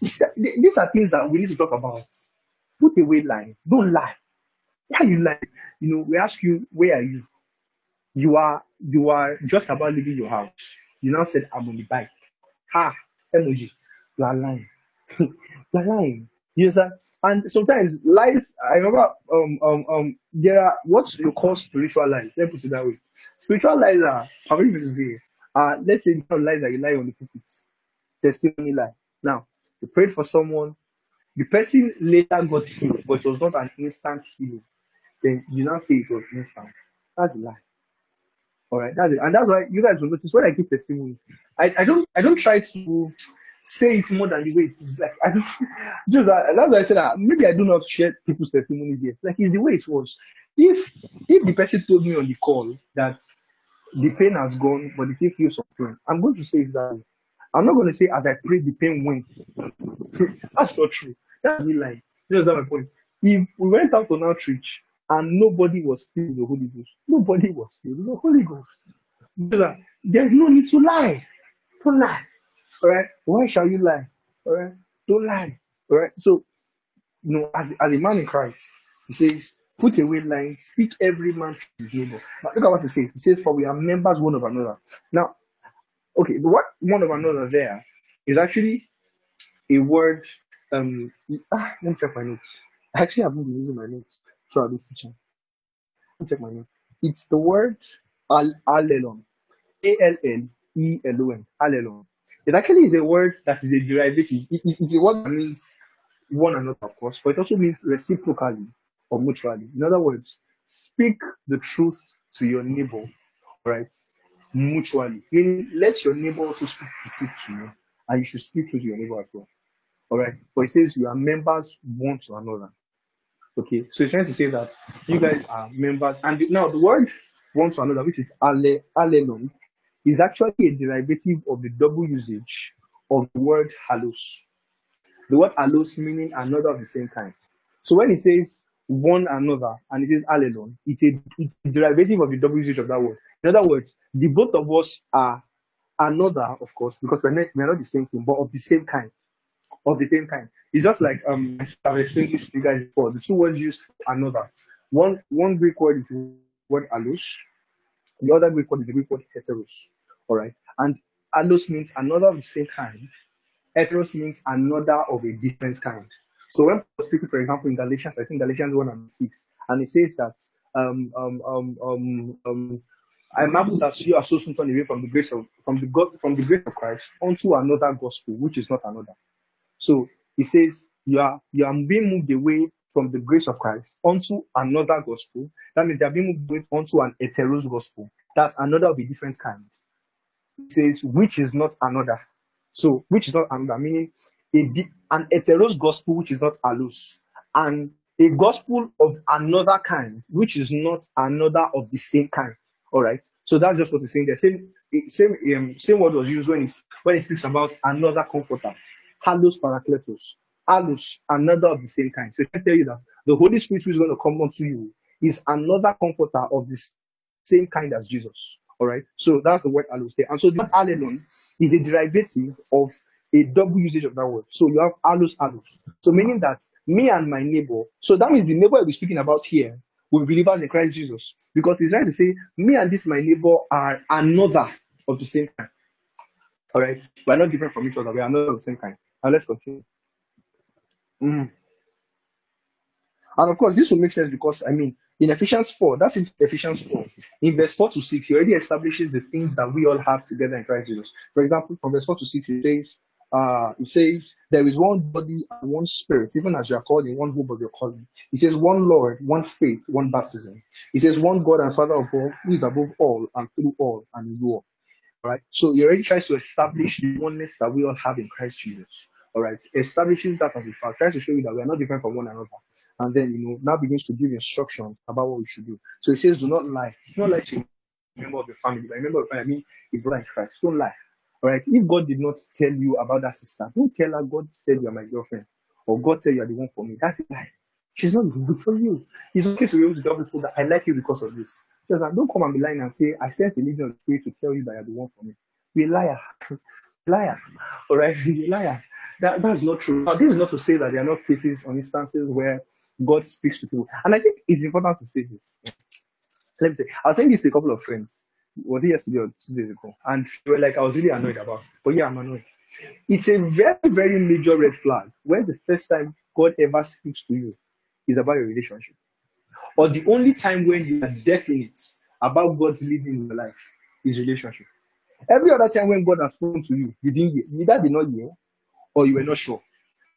these are things that we need to talk about. Put away lying. Don't lie. Why you lie? You know, we ask you, where are you? You are, you are just about leaving your house. You now said, I'm on the bike. Ha, emoji. You are lying. [laughs] are lying. You understand? And sometimes lies, I remember, um, um, um, there are what you call spiritual lies. Let me put it that way. Spiritual lies are, how many people say, uh, let's say lies that you lie on the pulpit. Testimony lie. Now, you prayed for someone, the person later got healed, but it was not an instant healing. Then you now say it was instant. That's a lie. All right, that's it. And that's why you guys will notice when I give testimonies, I, I don't I don't try to say it more than the way it is. Like I don't [laughs] just that's why I said that maybe I do not share people's testimonies yet. Like it's the way it was. If if the person told me on the call that the pain has gone, but the still feels some pain, I'm going to say it that. I'm not going to say as I prayed the pain went. [laughs] That's not true. That's me lying. That's not my point. If we went out on outreach and nobody was filled with the Holy Ghost, nobody was filled with the Holy Ghost. There's no need to lie. Don't lie. All right. Why shall you lie? All right. Don't lie. All right. So, you know, as, as a man in Christ, he says, put away lying, speak every man to his neighbor. Now, look at what he says. He says, for we are members one of another. Now, okay, what one of another there is actually a word. Um, ah, let me check my notes. I actually haven't been using my notes throughout this teaching. Let me check my notes. It's the word al- allelon. A L L E L O N. It actually is a word that is a derivative. It, it, it's a word that means one another, of course, but it also means reciprocally or mutually. In other words, speak the truth to your neighbor, right? Mutually. Meaning, let your neighbor also speak the truth to you, and you should speak to your neighbor as well. All right. But it says you are members one to another. Okay. So it's trying to say that you guys are members, and now the word one to another, which is alle, allelon, is actually a derivative of the double usage of the word allos. The word allos meaning another of the same kind. So when it says one another and it says allelon, it's a, it's a derivative of the double usage of that word. In other words, the both of us are another, of course, because we're not, we're not the same thing, but of the same kind. Of the same kind. It's just like um I've explained this to you guys before. The two words used another. One one Greek word is the word allos, the other Greek word is the Greek word heteros. All right. And allos means another of the same kind. Heteros means another of a different kind. So when Paul speaking, for example, in Galatians, I think Galatians 1 and 6, and it says that um um um um um I marvel that you are so soon turned away from the grace of from the God from the grace of Christ onto another gospel, which is not another. So he says you are you are being moved away from the grace of Christ onto another gospel. That means they are being moved away onto an heteros gospel. That's another of a different kind. Says which is not another. So which is not another, meaning a an heteros gospel which is not allos, and a gospel of another kind which is not another of the same kind. All right. So that's just what he's saying there. Same, same, um, same word was used when he when he speaks about another comforter, allos parakletos, allos, another of the same kind. So I tell you that the Holy Spirit who is going to come unto you is another comforter of the same kind as Jesus. All right. So that's the word there. And so the allelon is a derivative of a double usage of that word. So you have allos allos. So meaning that me and my neighbor. So that means the neighbor we're speaking about here we believers in Christ Jesus. Because he's trying to say, me and this my neighbor are another of the same kind. All right, we're not different from each other. We are another of the same kind. Now let's continue. Mm. And of course, this will make sense because I mean, in Ephesians 4, that's in Ephesians 4. In verse 4 to 6, he already establishes the things that we all have together in Christ Jesus. For example, from verse 4 to 6, he says, uh, says, There is one body and one spirit, even as you are called in one hope of your calling. He says, One Lord, one faith, one baptism. He says, One God and Father of all, who is above all and through all and in you all. All right. So he already tries to establish the oneness that we all have in Christ Jesus. All right. Establishes that as a fact. Tries to show you that we are not different from one another. And then, you know, now begins to give instructions about what we should do. So he says, do not lie. It's not like a member of your family, but a member of the family, I mean, a brother Christ. Don't lie. All right. If God did not tell you about that sister, don't tell her God said you are my girlfriend or God said you are the one for me. That's a lie. She's not good for you. It's okay to be able to tell people that I like you because of this. Just like, don't come and be lying and say, I sent a legion of spirit to tell you that you're the one for me. You're a liar. [laughs] liar. All right, you're [laughs] a liar. That, that's not true. Now, this is not to say that there are not cases or instances where God speaks to people. And I think it's important to say this. Let me say, I was saying this to a couple of friends. Was it yesterday or two days ago? And they were like, I was really annoyed about it. But yeah, I'm annoyed. It's a very, very major red flag when the first time God ever speaks to you is about your relationship. Or the only time when you are definite about God's leading in your life is relationship. Every other time when God has spoken to you, you didn't hear. You either did not hear or you were not sure.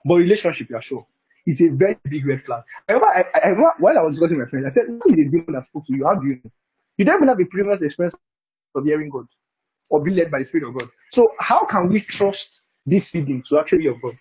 But relationship, you are sure. It's a very big red flag. I remember, I, I, while I was discussing with my friends, I said, Who is the demon that spoke to you? How do you know? You don't even have a previous experience of hearing God or being led by the Spirit of God. So, how can we trust this leading to actually be of God?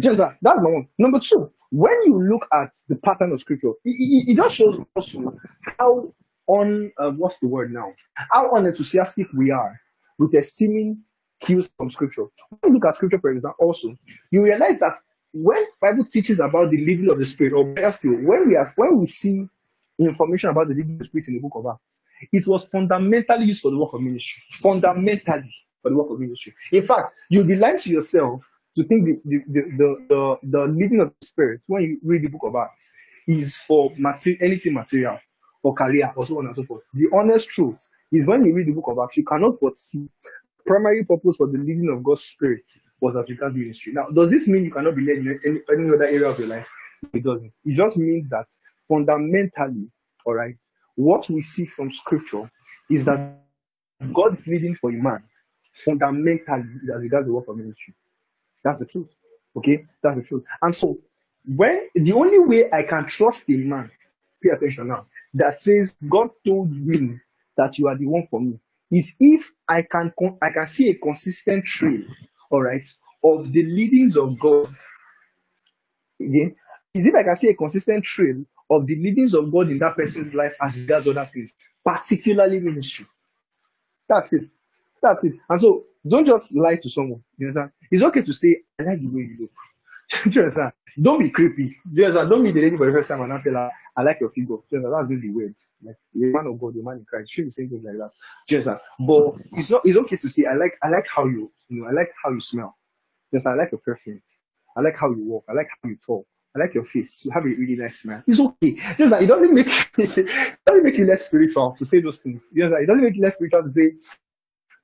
Just that. That's number one. Number two, when you look at the pattern of scripture, it, it, it just shows also how on uh, what's the word now? How unenthusiastic we are with esteeming cues from scripture. When you look at scripture, for example, also, you realize that when Bible teaches about the leading of the spirit, or better still, when we when we see information about the leading of the spirit in the book of Acts, it was fundamentally used for the work of ministry. Fundamentally for the work of ministry. In fact, you'll be lying to yourself to think the, the, the, the, the leading of the spirit when you read the book of Acts is for material, anything material or career or so on and so forth. The honest truth is when you read the book of Acts, you cannot but see primary purpose for the leading of God's spirit was as regards ministry. Now, does this mean you cannot be led in any, any other area of your life? It doesn't. It just means that fundamentally, all right, what we see from scripture is that God's leading for a man fundamentally as regards the work of ministry. That's the truth. Okay, that's the truth. And so, when the only way I can trust a man, pay attention now, that says God told me that you are the one for me, is if I can I can see a consistent trail, all right, of the leadings of God. Again, is if I can see a consistent trail of the leadings of God in that person's life as regards other things, particularly ministry. That's it. That's it. And so don't just lie to someone. You understand? It's okay to say, I like the way you look. Do you understand? Don't be creepy. Do you understand? Don't meet the lady for the first time and not tell her, I like your figure. Do you understand? That's really weird. Like a man of God, a man in Christ. You shouldn't be saying things like that. Do you understand? But it's not it's okay to say, I like I like how you you know, I like how you smell. Do you? I like your perfume. I like how you walk. I like how you talk. I like your face. You have a really nice smile. It's okay. Just that it doesn't make [laughs] it doesn't make you less spiritual to say those things. You know, it doesn't make you less spiritual to say,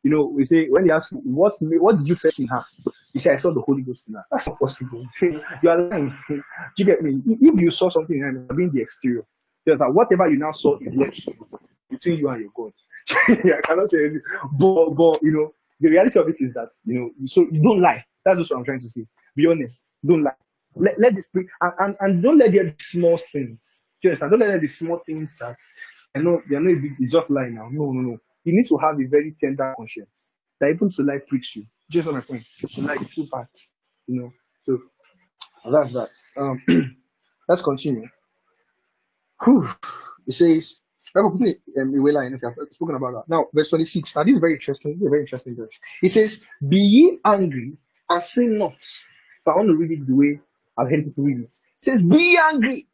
you know, we say when they ask what what did you first in her? You say I saw the Holy Ghost in her. That's not possible. you are lying. Do you get me? If you saw something in her, being the exterior, there's that whatever you now saw is left between you and your God. [laughs] I cannot say anything. But but you know, the reality of it is that you know, so you don't lie. That's just what I'm trying to say. Be honest. Don't lie. Let, let this and, and, and don't let the small things. Just Don't let the small things that I know they are not big, it's just lying now. No, no, no. You need to have a very tender conscience. That even to like preach you. Just on my point. To like two parts, You know. So that's that. Um [clears throat] let's continue. Whew. It says um. I've spoken about that. Now, verse 26. Now, this is very interesting. This is very interesting verse. It says, Be ye angry and sin not. So I want to read it the way I've heard people read it. It says, Be angry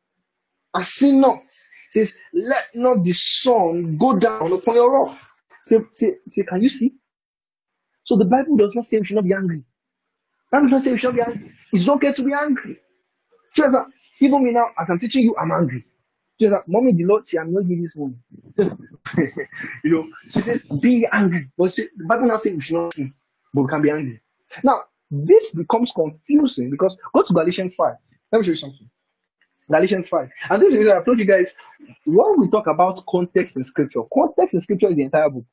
and sin not. It says, Let not the sun go down upon your wrath. Say, say, say, can you see? So the Bible does not say we should not be angry. The Bible does not say we should not be angry. It's okay to be angry. Just even me now, as I'm teaching you, I'm angry. Just that, mommy, the Lord, she annoyed me this morning. [laughs] you know, she says, be angry. But see, the Bible now says we should not sin, but we can be angry. Now, this becomes confusing because go to Galatians 5. Let me show you something. Galatians 5. And this is reason I've told you guys when we talk about context in scripture, context in scripture is the entire book.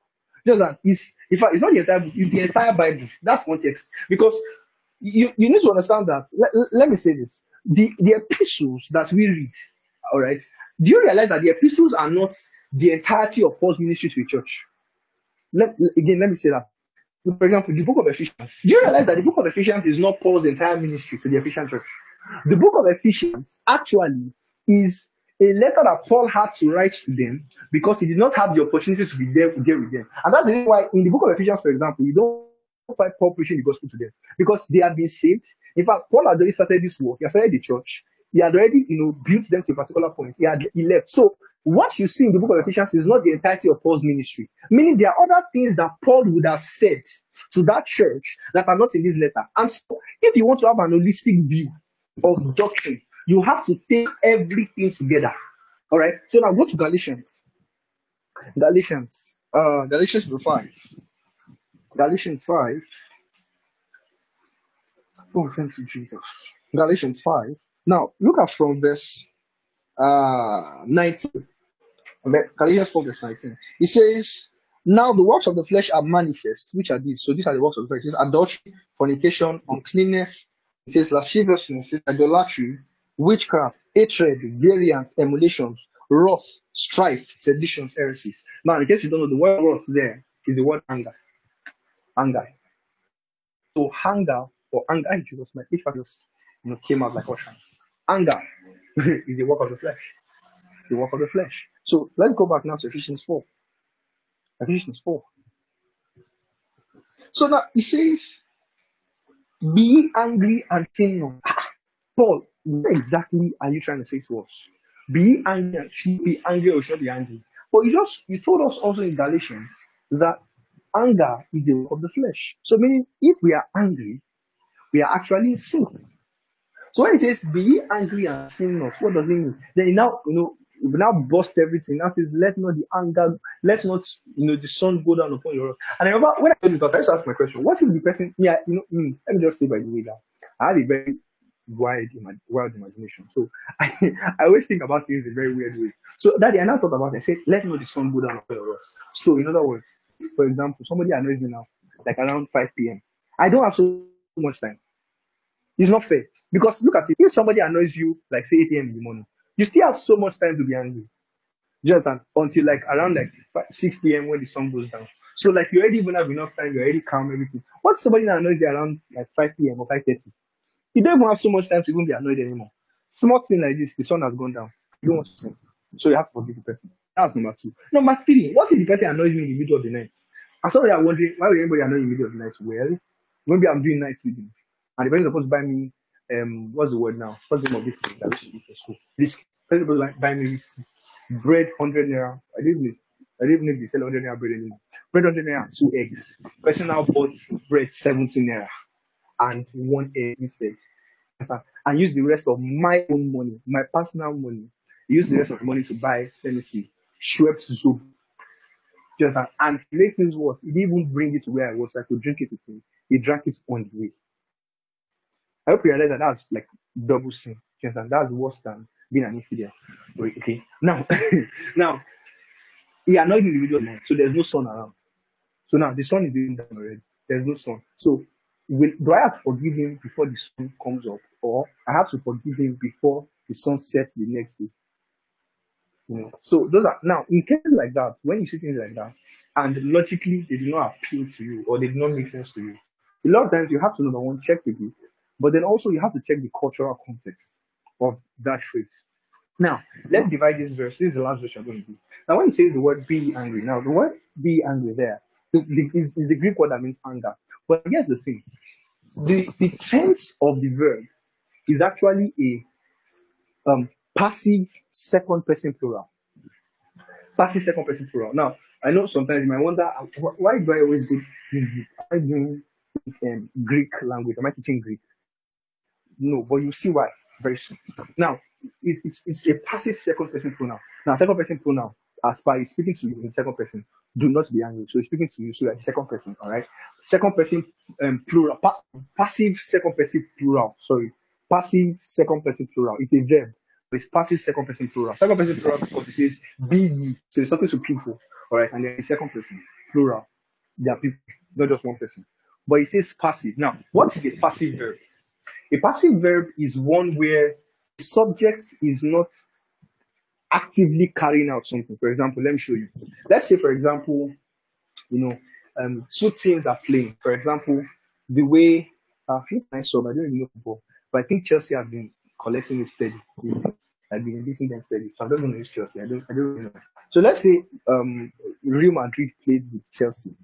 Just that it's in fact it's not the entire book, it's the entire Bible. That's context. Because you, you need to understand that. Let, let me say this. The the epistles that we read, all right, do you realize that the epistles are not the entirety of Paul's ministry to the church? let, again, let me say that. For example, the book of Ephesians. Do you realize that the book of Ephesians is not Paul's entire ministry to the Ephesian church? The book of Ephesians actually is a letter that Paul had to write to them because he did not have the opportunity to be there, with them. And that's the reason why in the book of Ephesians, for example, you don't find Paul preaching the gospel to them because they have been saved. In fact, Paul had already started this work. He had started the church. He had already, you know, built them to a particular point. He had he left. So what you see in the book of Ephesians is not the entirety of Paul's ministry. Meaning there are other things that Paul would have said to that church that are not in this letter. And so if you want to have an holistic view of doctrine, you have to take everything together. All right. So now go to Galatians. Galatians. Uh, Galatians 5. Galatians 5. Oh, thank you, Jesus. Galatians 5. Now, look at from verse uh, 19. Galatians 4, verse 19. It says, Now the works of the flesh are manifest, which are these. So these are the works of the flesh. It says adultery, fornication, uncleanness. It says lasciviousness, it says idolatry, witchcraft, hatred, variance, emulations, wrath, strife, seditions, heresies. Now, in case you don't know, the word wrath there is the word anger. Anger. So hunger or anger, Jesus, my if I just you know came out like oceans. Anger [laughs] is the work of the flesh. The work of the flesh. So let's go back now to Ephesians 4. Ephesians 4. So now it says, be angry and sin not. [laughs] Paul, what exactly are you trying to say to us? Be angry, should be angry or should be angry. But you just you told us also in Galatians that anger is a work of the flesh. So meaning if we are angry, we are actually sinning. So when it says be angry and sin not, what does it mean? Then now you know we now bust everything. Now says let not the anger, let not you know the sun go down upon your wrath. And I remember when I did this, I used to ask my question, what if the person yeah, you know, mm, let me just say by the way that I had a very wide, wild imagination. So [laughs] I, I always think about things in very weird ways. So that I now thought about it. I said, let not the sun go down on us. So in other words, for example, somebody annoys me now, like around 5 p.m. I don't have so much time. It's not fair. Because look at it. If somebody annoys you, like say 8 a.m. in the morning, you still have so much time to be angry. Just until like around like 5, 6 p.m. when the sun goes down. So like you already even have enough time, you already calm everything. What's somebody that annoys you around like 5 p.m. or 5.30? You don't even have so much time to even be annoyed anymore. Small thing like this, the sun has gone down. You don't want to sing. So you have to forgive the person. That's number two. Number three, what if the person annoys me in the middle of the night? I'm sorry, I'm wondering why would anybody annoy me in the middle of the night? Well, maybe I'm doing night reading. And the person is supposed to buy me um what's the word now? What's the name of this thing that we should for school? This person supposed to buy me this bread hundred naira. I didn't need I didn't need to sell hundred naira bread anymore. Bread hundred naira, two eggs. Person now bought bread seventeen naira and one egg instead. And use the rest of my own money, my personal money. Use the rest of the money to buy, let me see, Schweppes soup. Just and to make things worse, he didn't even bring it to where I was. I could drink it with him. He drank it on the way. I hope you realize that that's like double sin. Just and that's worse than being an infidel. Okay. Now, [laughs] now, he annoyed the individual man, so there's no sun around. So now the sun is in down already. There's no sun. So will, do I have to forgive him before the sun comes up, or I have to forgive him before the sun sets the next day? You know, so those are now in cases like that, when you see things like that, and logically they do not appeal to you or they do not make sense to you, a lot of times you have to number one check with you, but then also you have to check the cultural context of that phrase. Now, let's divide this verse. This is the last verse I'm going to do. Now, when you say the word be angry, now the word be angry there is the Greek word that means anger. But here's the thing the, the tense of the verb is actually a um, passive second person plural. Passive second person plural. Now, I know sometimes you might wonder uh, why do I always? Am I doing um, Greek language? Am I teaching Greek? No, but you see why very soon. Now, it's, it's, it's a passive second person pronoun. Now, second person pronoun, as far as speaking to you in second person, do not be angry. So, speaking to you, so like second person, all right? Second person um, plural, pa- passive second person plural, sorry. Passive second person plural. It's a verb, but it's passive second person plural. Second person plural because it says be ye. So, it's talking to people, all right? And then second person plural. There are people, not just one person. But it says passive. Now, what's a passive verb? A passive verb is one where the subject is not actively carrying out something. For example, let me show you. Let's say, for example, you know, um, two teams are playing. For example, the way I think I saw, I don't really know football, but I think Chelsea have been collecting it steady. I've been beating them steady. So I don't know if Chelsea. I don't, I don't know. So let's say um, Real Madrid played with Chelsea,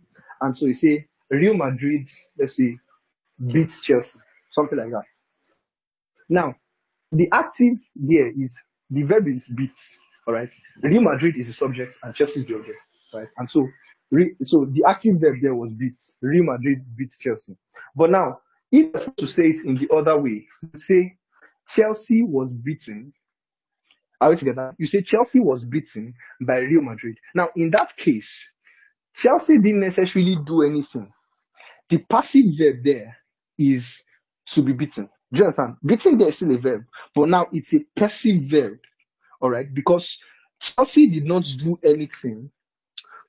and so you say Real Madrid, let's say, beats Chelsea, something like that. Now, the active there is the verb is beats. All right. Real Madrid is the subject and Chelsea is the object. Right. And so, re, so the active verb there was beats. Real Madrid beats Chelsea. But now, if to say it in the other way, you say Chelsea was beaten. Are we together? You say Chelsea was beaten by Real Madrid. Now, in that case, Chelsea didn't necessarily do anything. The passive verb there is to be beaten. Do you understand? Beating there is still a verb, but now it's a passive verb. All right, because Chelsea did not do anything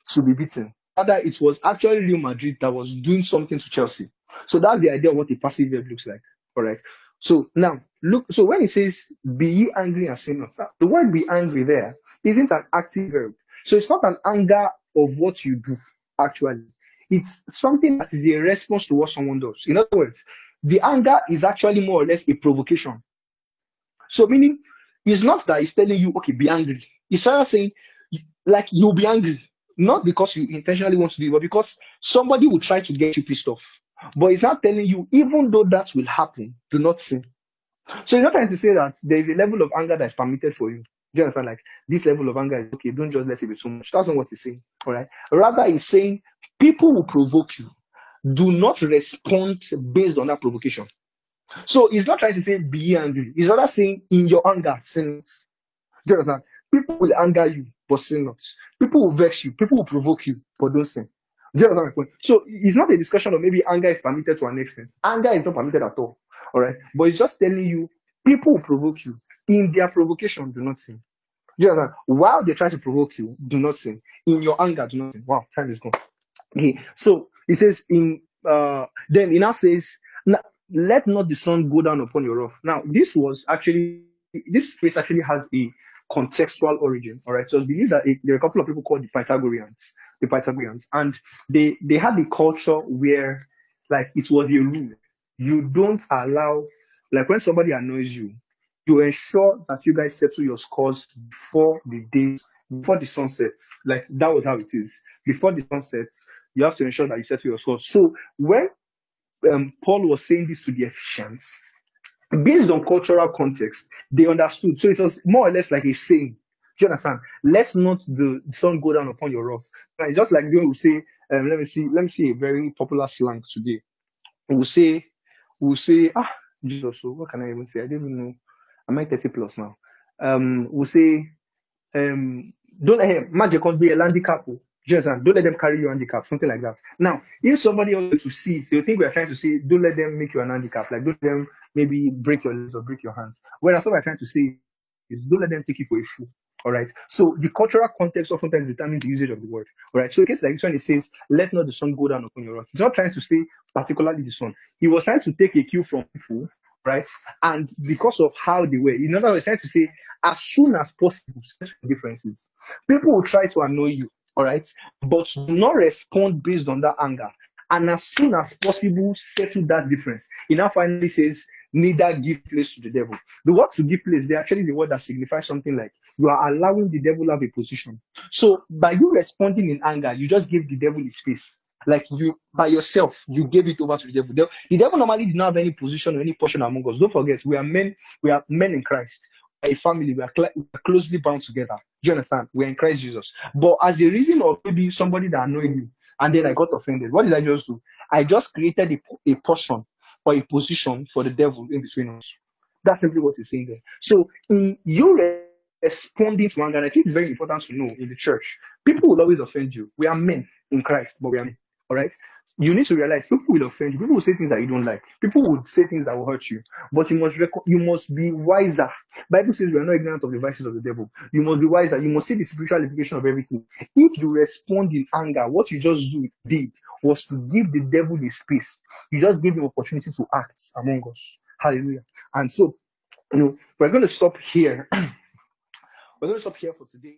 to be beaten. Rather, it was actually Real Madrid that was doing something to Chelsea. So that's the idea of what a passive verb looks like. All right. So now look. So when it says "be ye angry and sin not," the word "be angry" there isn't an active verb. So it's not an anger of what you do. Actually, it's something that is a response to what someone does. In other words, the anger is actually more or less a provocation. So meaning, it's not that it's telling you, okay, be angry. It's rather saying, like, you'll be angry. Not because you intentionally want to be, but because somebody will try to get you pissed off. But it's not telling you, even though that will happen, do not sin. So he's not trying to say that there is a level of anger that is permitted for you. Do you understand? Like this level of anger is okay, don't just let it be so much. That's not what he's saying. All right. Rather, he's saying people will provoke you. Do not respond based on that provocation. So he's not trying to say be angry. He's rather saying in your anger, sin. Do you understand? People will anger you, but sin not. People will vex you. People will provoke you, but don't sin. Do you understand my point? So it's not a discussion of maybe anger is permitted to an extent. Anger is not permitted at all. All right. But it's just telling you people will provoke you. In their provocation, do not sin. Do you understand? While they try to provoke you, do not sin. In your anger, do not sin. Wow, time is gone. Okay. So it says in uh then it now says let not the sun go down upon your wrath. Now, this was actually this phrase actually has a contextual origin. All right. So believe that it, there are a couple of people called the Pythagoreans, the Pythagoreans, and they they had a culture where like it was a rule. You don't allow like when somebody annoys you, you ensure that you guys settle your scores before the day before the sun sets. Like that was how it is. Before the sun sets, you have to ensure that you settle your scores. So when um, Paul was saying this to the Ephesians, based on cultural context, they understood. So it was more or less like a saying. Do you understand? Let not the sun go down upon your wrath. It's just like when we say, um, let me see, let me see a very popular slang today. We'll say, we'll say, ah, Jesus, so what can I even say? I don't even know. I might 30 plus now. Um, we'll say, um, don't let him, magic be a handicap. Just um, don't let them carry your handicap, something like that. Now, if somebody else to see it, they'll think we're trying to say, don't let them make you an handicap. Like, don't let them maybe break your legs or break your hands. Whereas what we're trying to say is, don't let them take you for a fool. All right. So the cultural context oftentimes determines the usage of the word. All right. So in case like this one, it says, "Let not the sun go down upon your wrath." He's not trying to say particularly the sun. He was trying to take a cue from people, right? And because of how they were, in other words, trying to say, as soon as possible, differences. People will try to annoy you all right, but do not respond based on that anger. And as soon as possible, settle that difference. He now finally says, neither give place to the devil. The word to give place, they actually the word that signifies something like you are allowing the devil have a position. So by you responding in anger, you just give the devil his space. Like you by yourself, you gave it over to the devil. The devil normally did not have any position or any portion among us. Don't forget, we are men, we are men in Christ a family, we are, cl- we are, closely bound together. Do you understand? We're in Christ Jesus. But as a reason of maybe somebody that annoyed me and then I got offended, what did I just do? I just created a, a portion or a position for the devil in between us. That's simply what he's saying there. So in you responding to anger, I think it's very important to know in the church, people will always offend you. We are men in Christ, but we are men. All right you need to realize people will offend you. People will say things that you don't like. People will say things that will hurt you. But you must rec- you must be wiser. Bible says we are not ignorant of the vices of the devil. You must be wiser. You must see the spiritual implication of everything. If you respond in anger, what you just did was to give the devil the space. You just gave him opportunity to act among us. Hallelujah. And so, you know, we're going to stop here. [clears throat] we're going to stop here for today.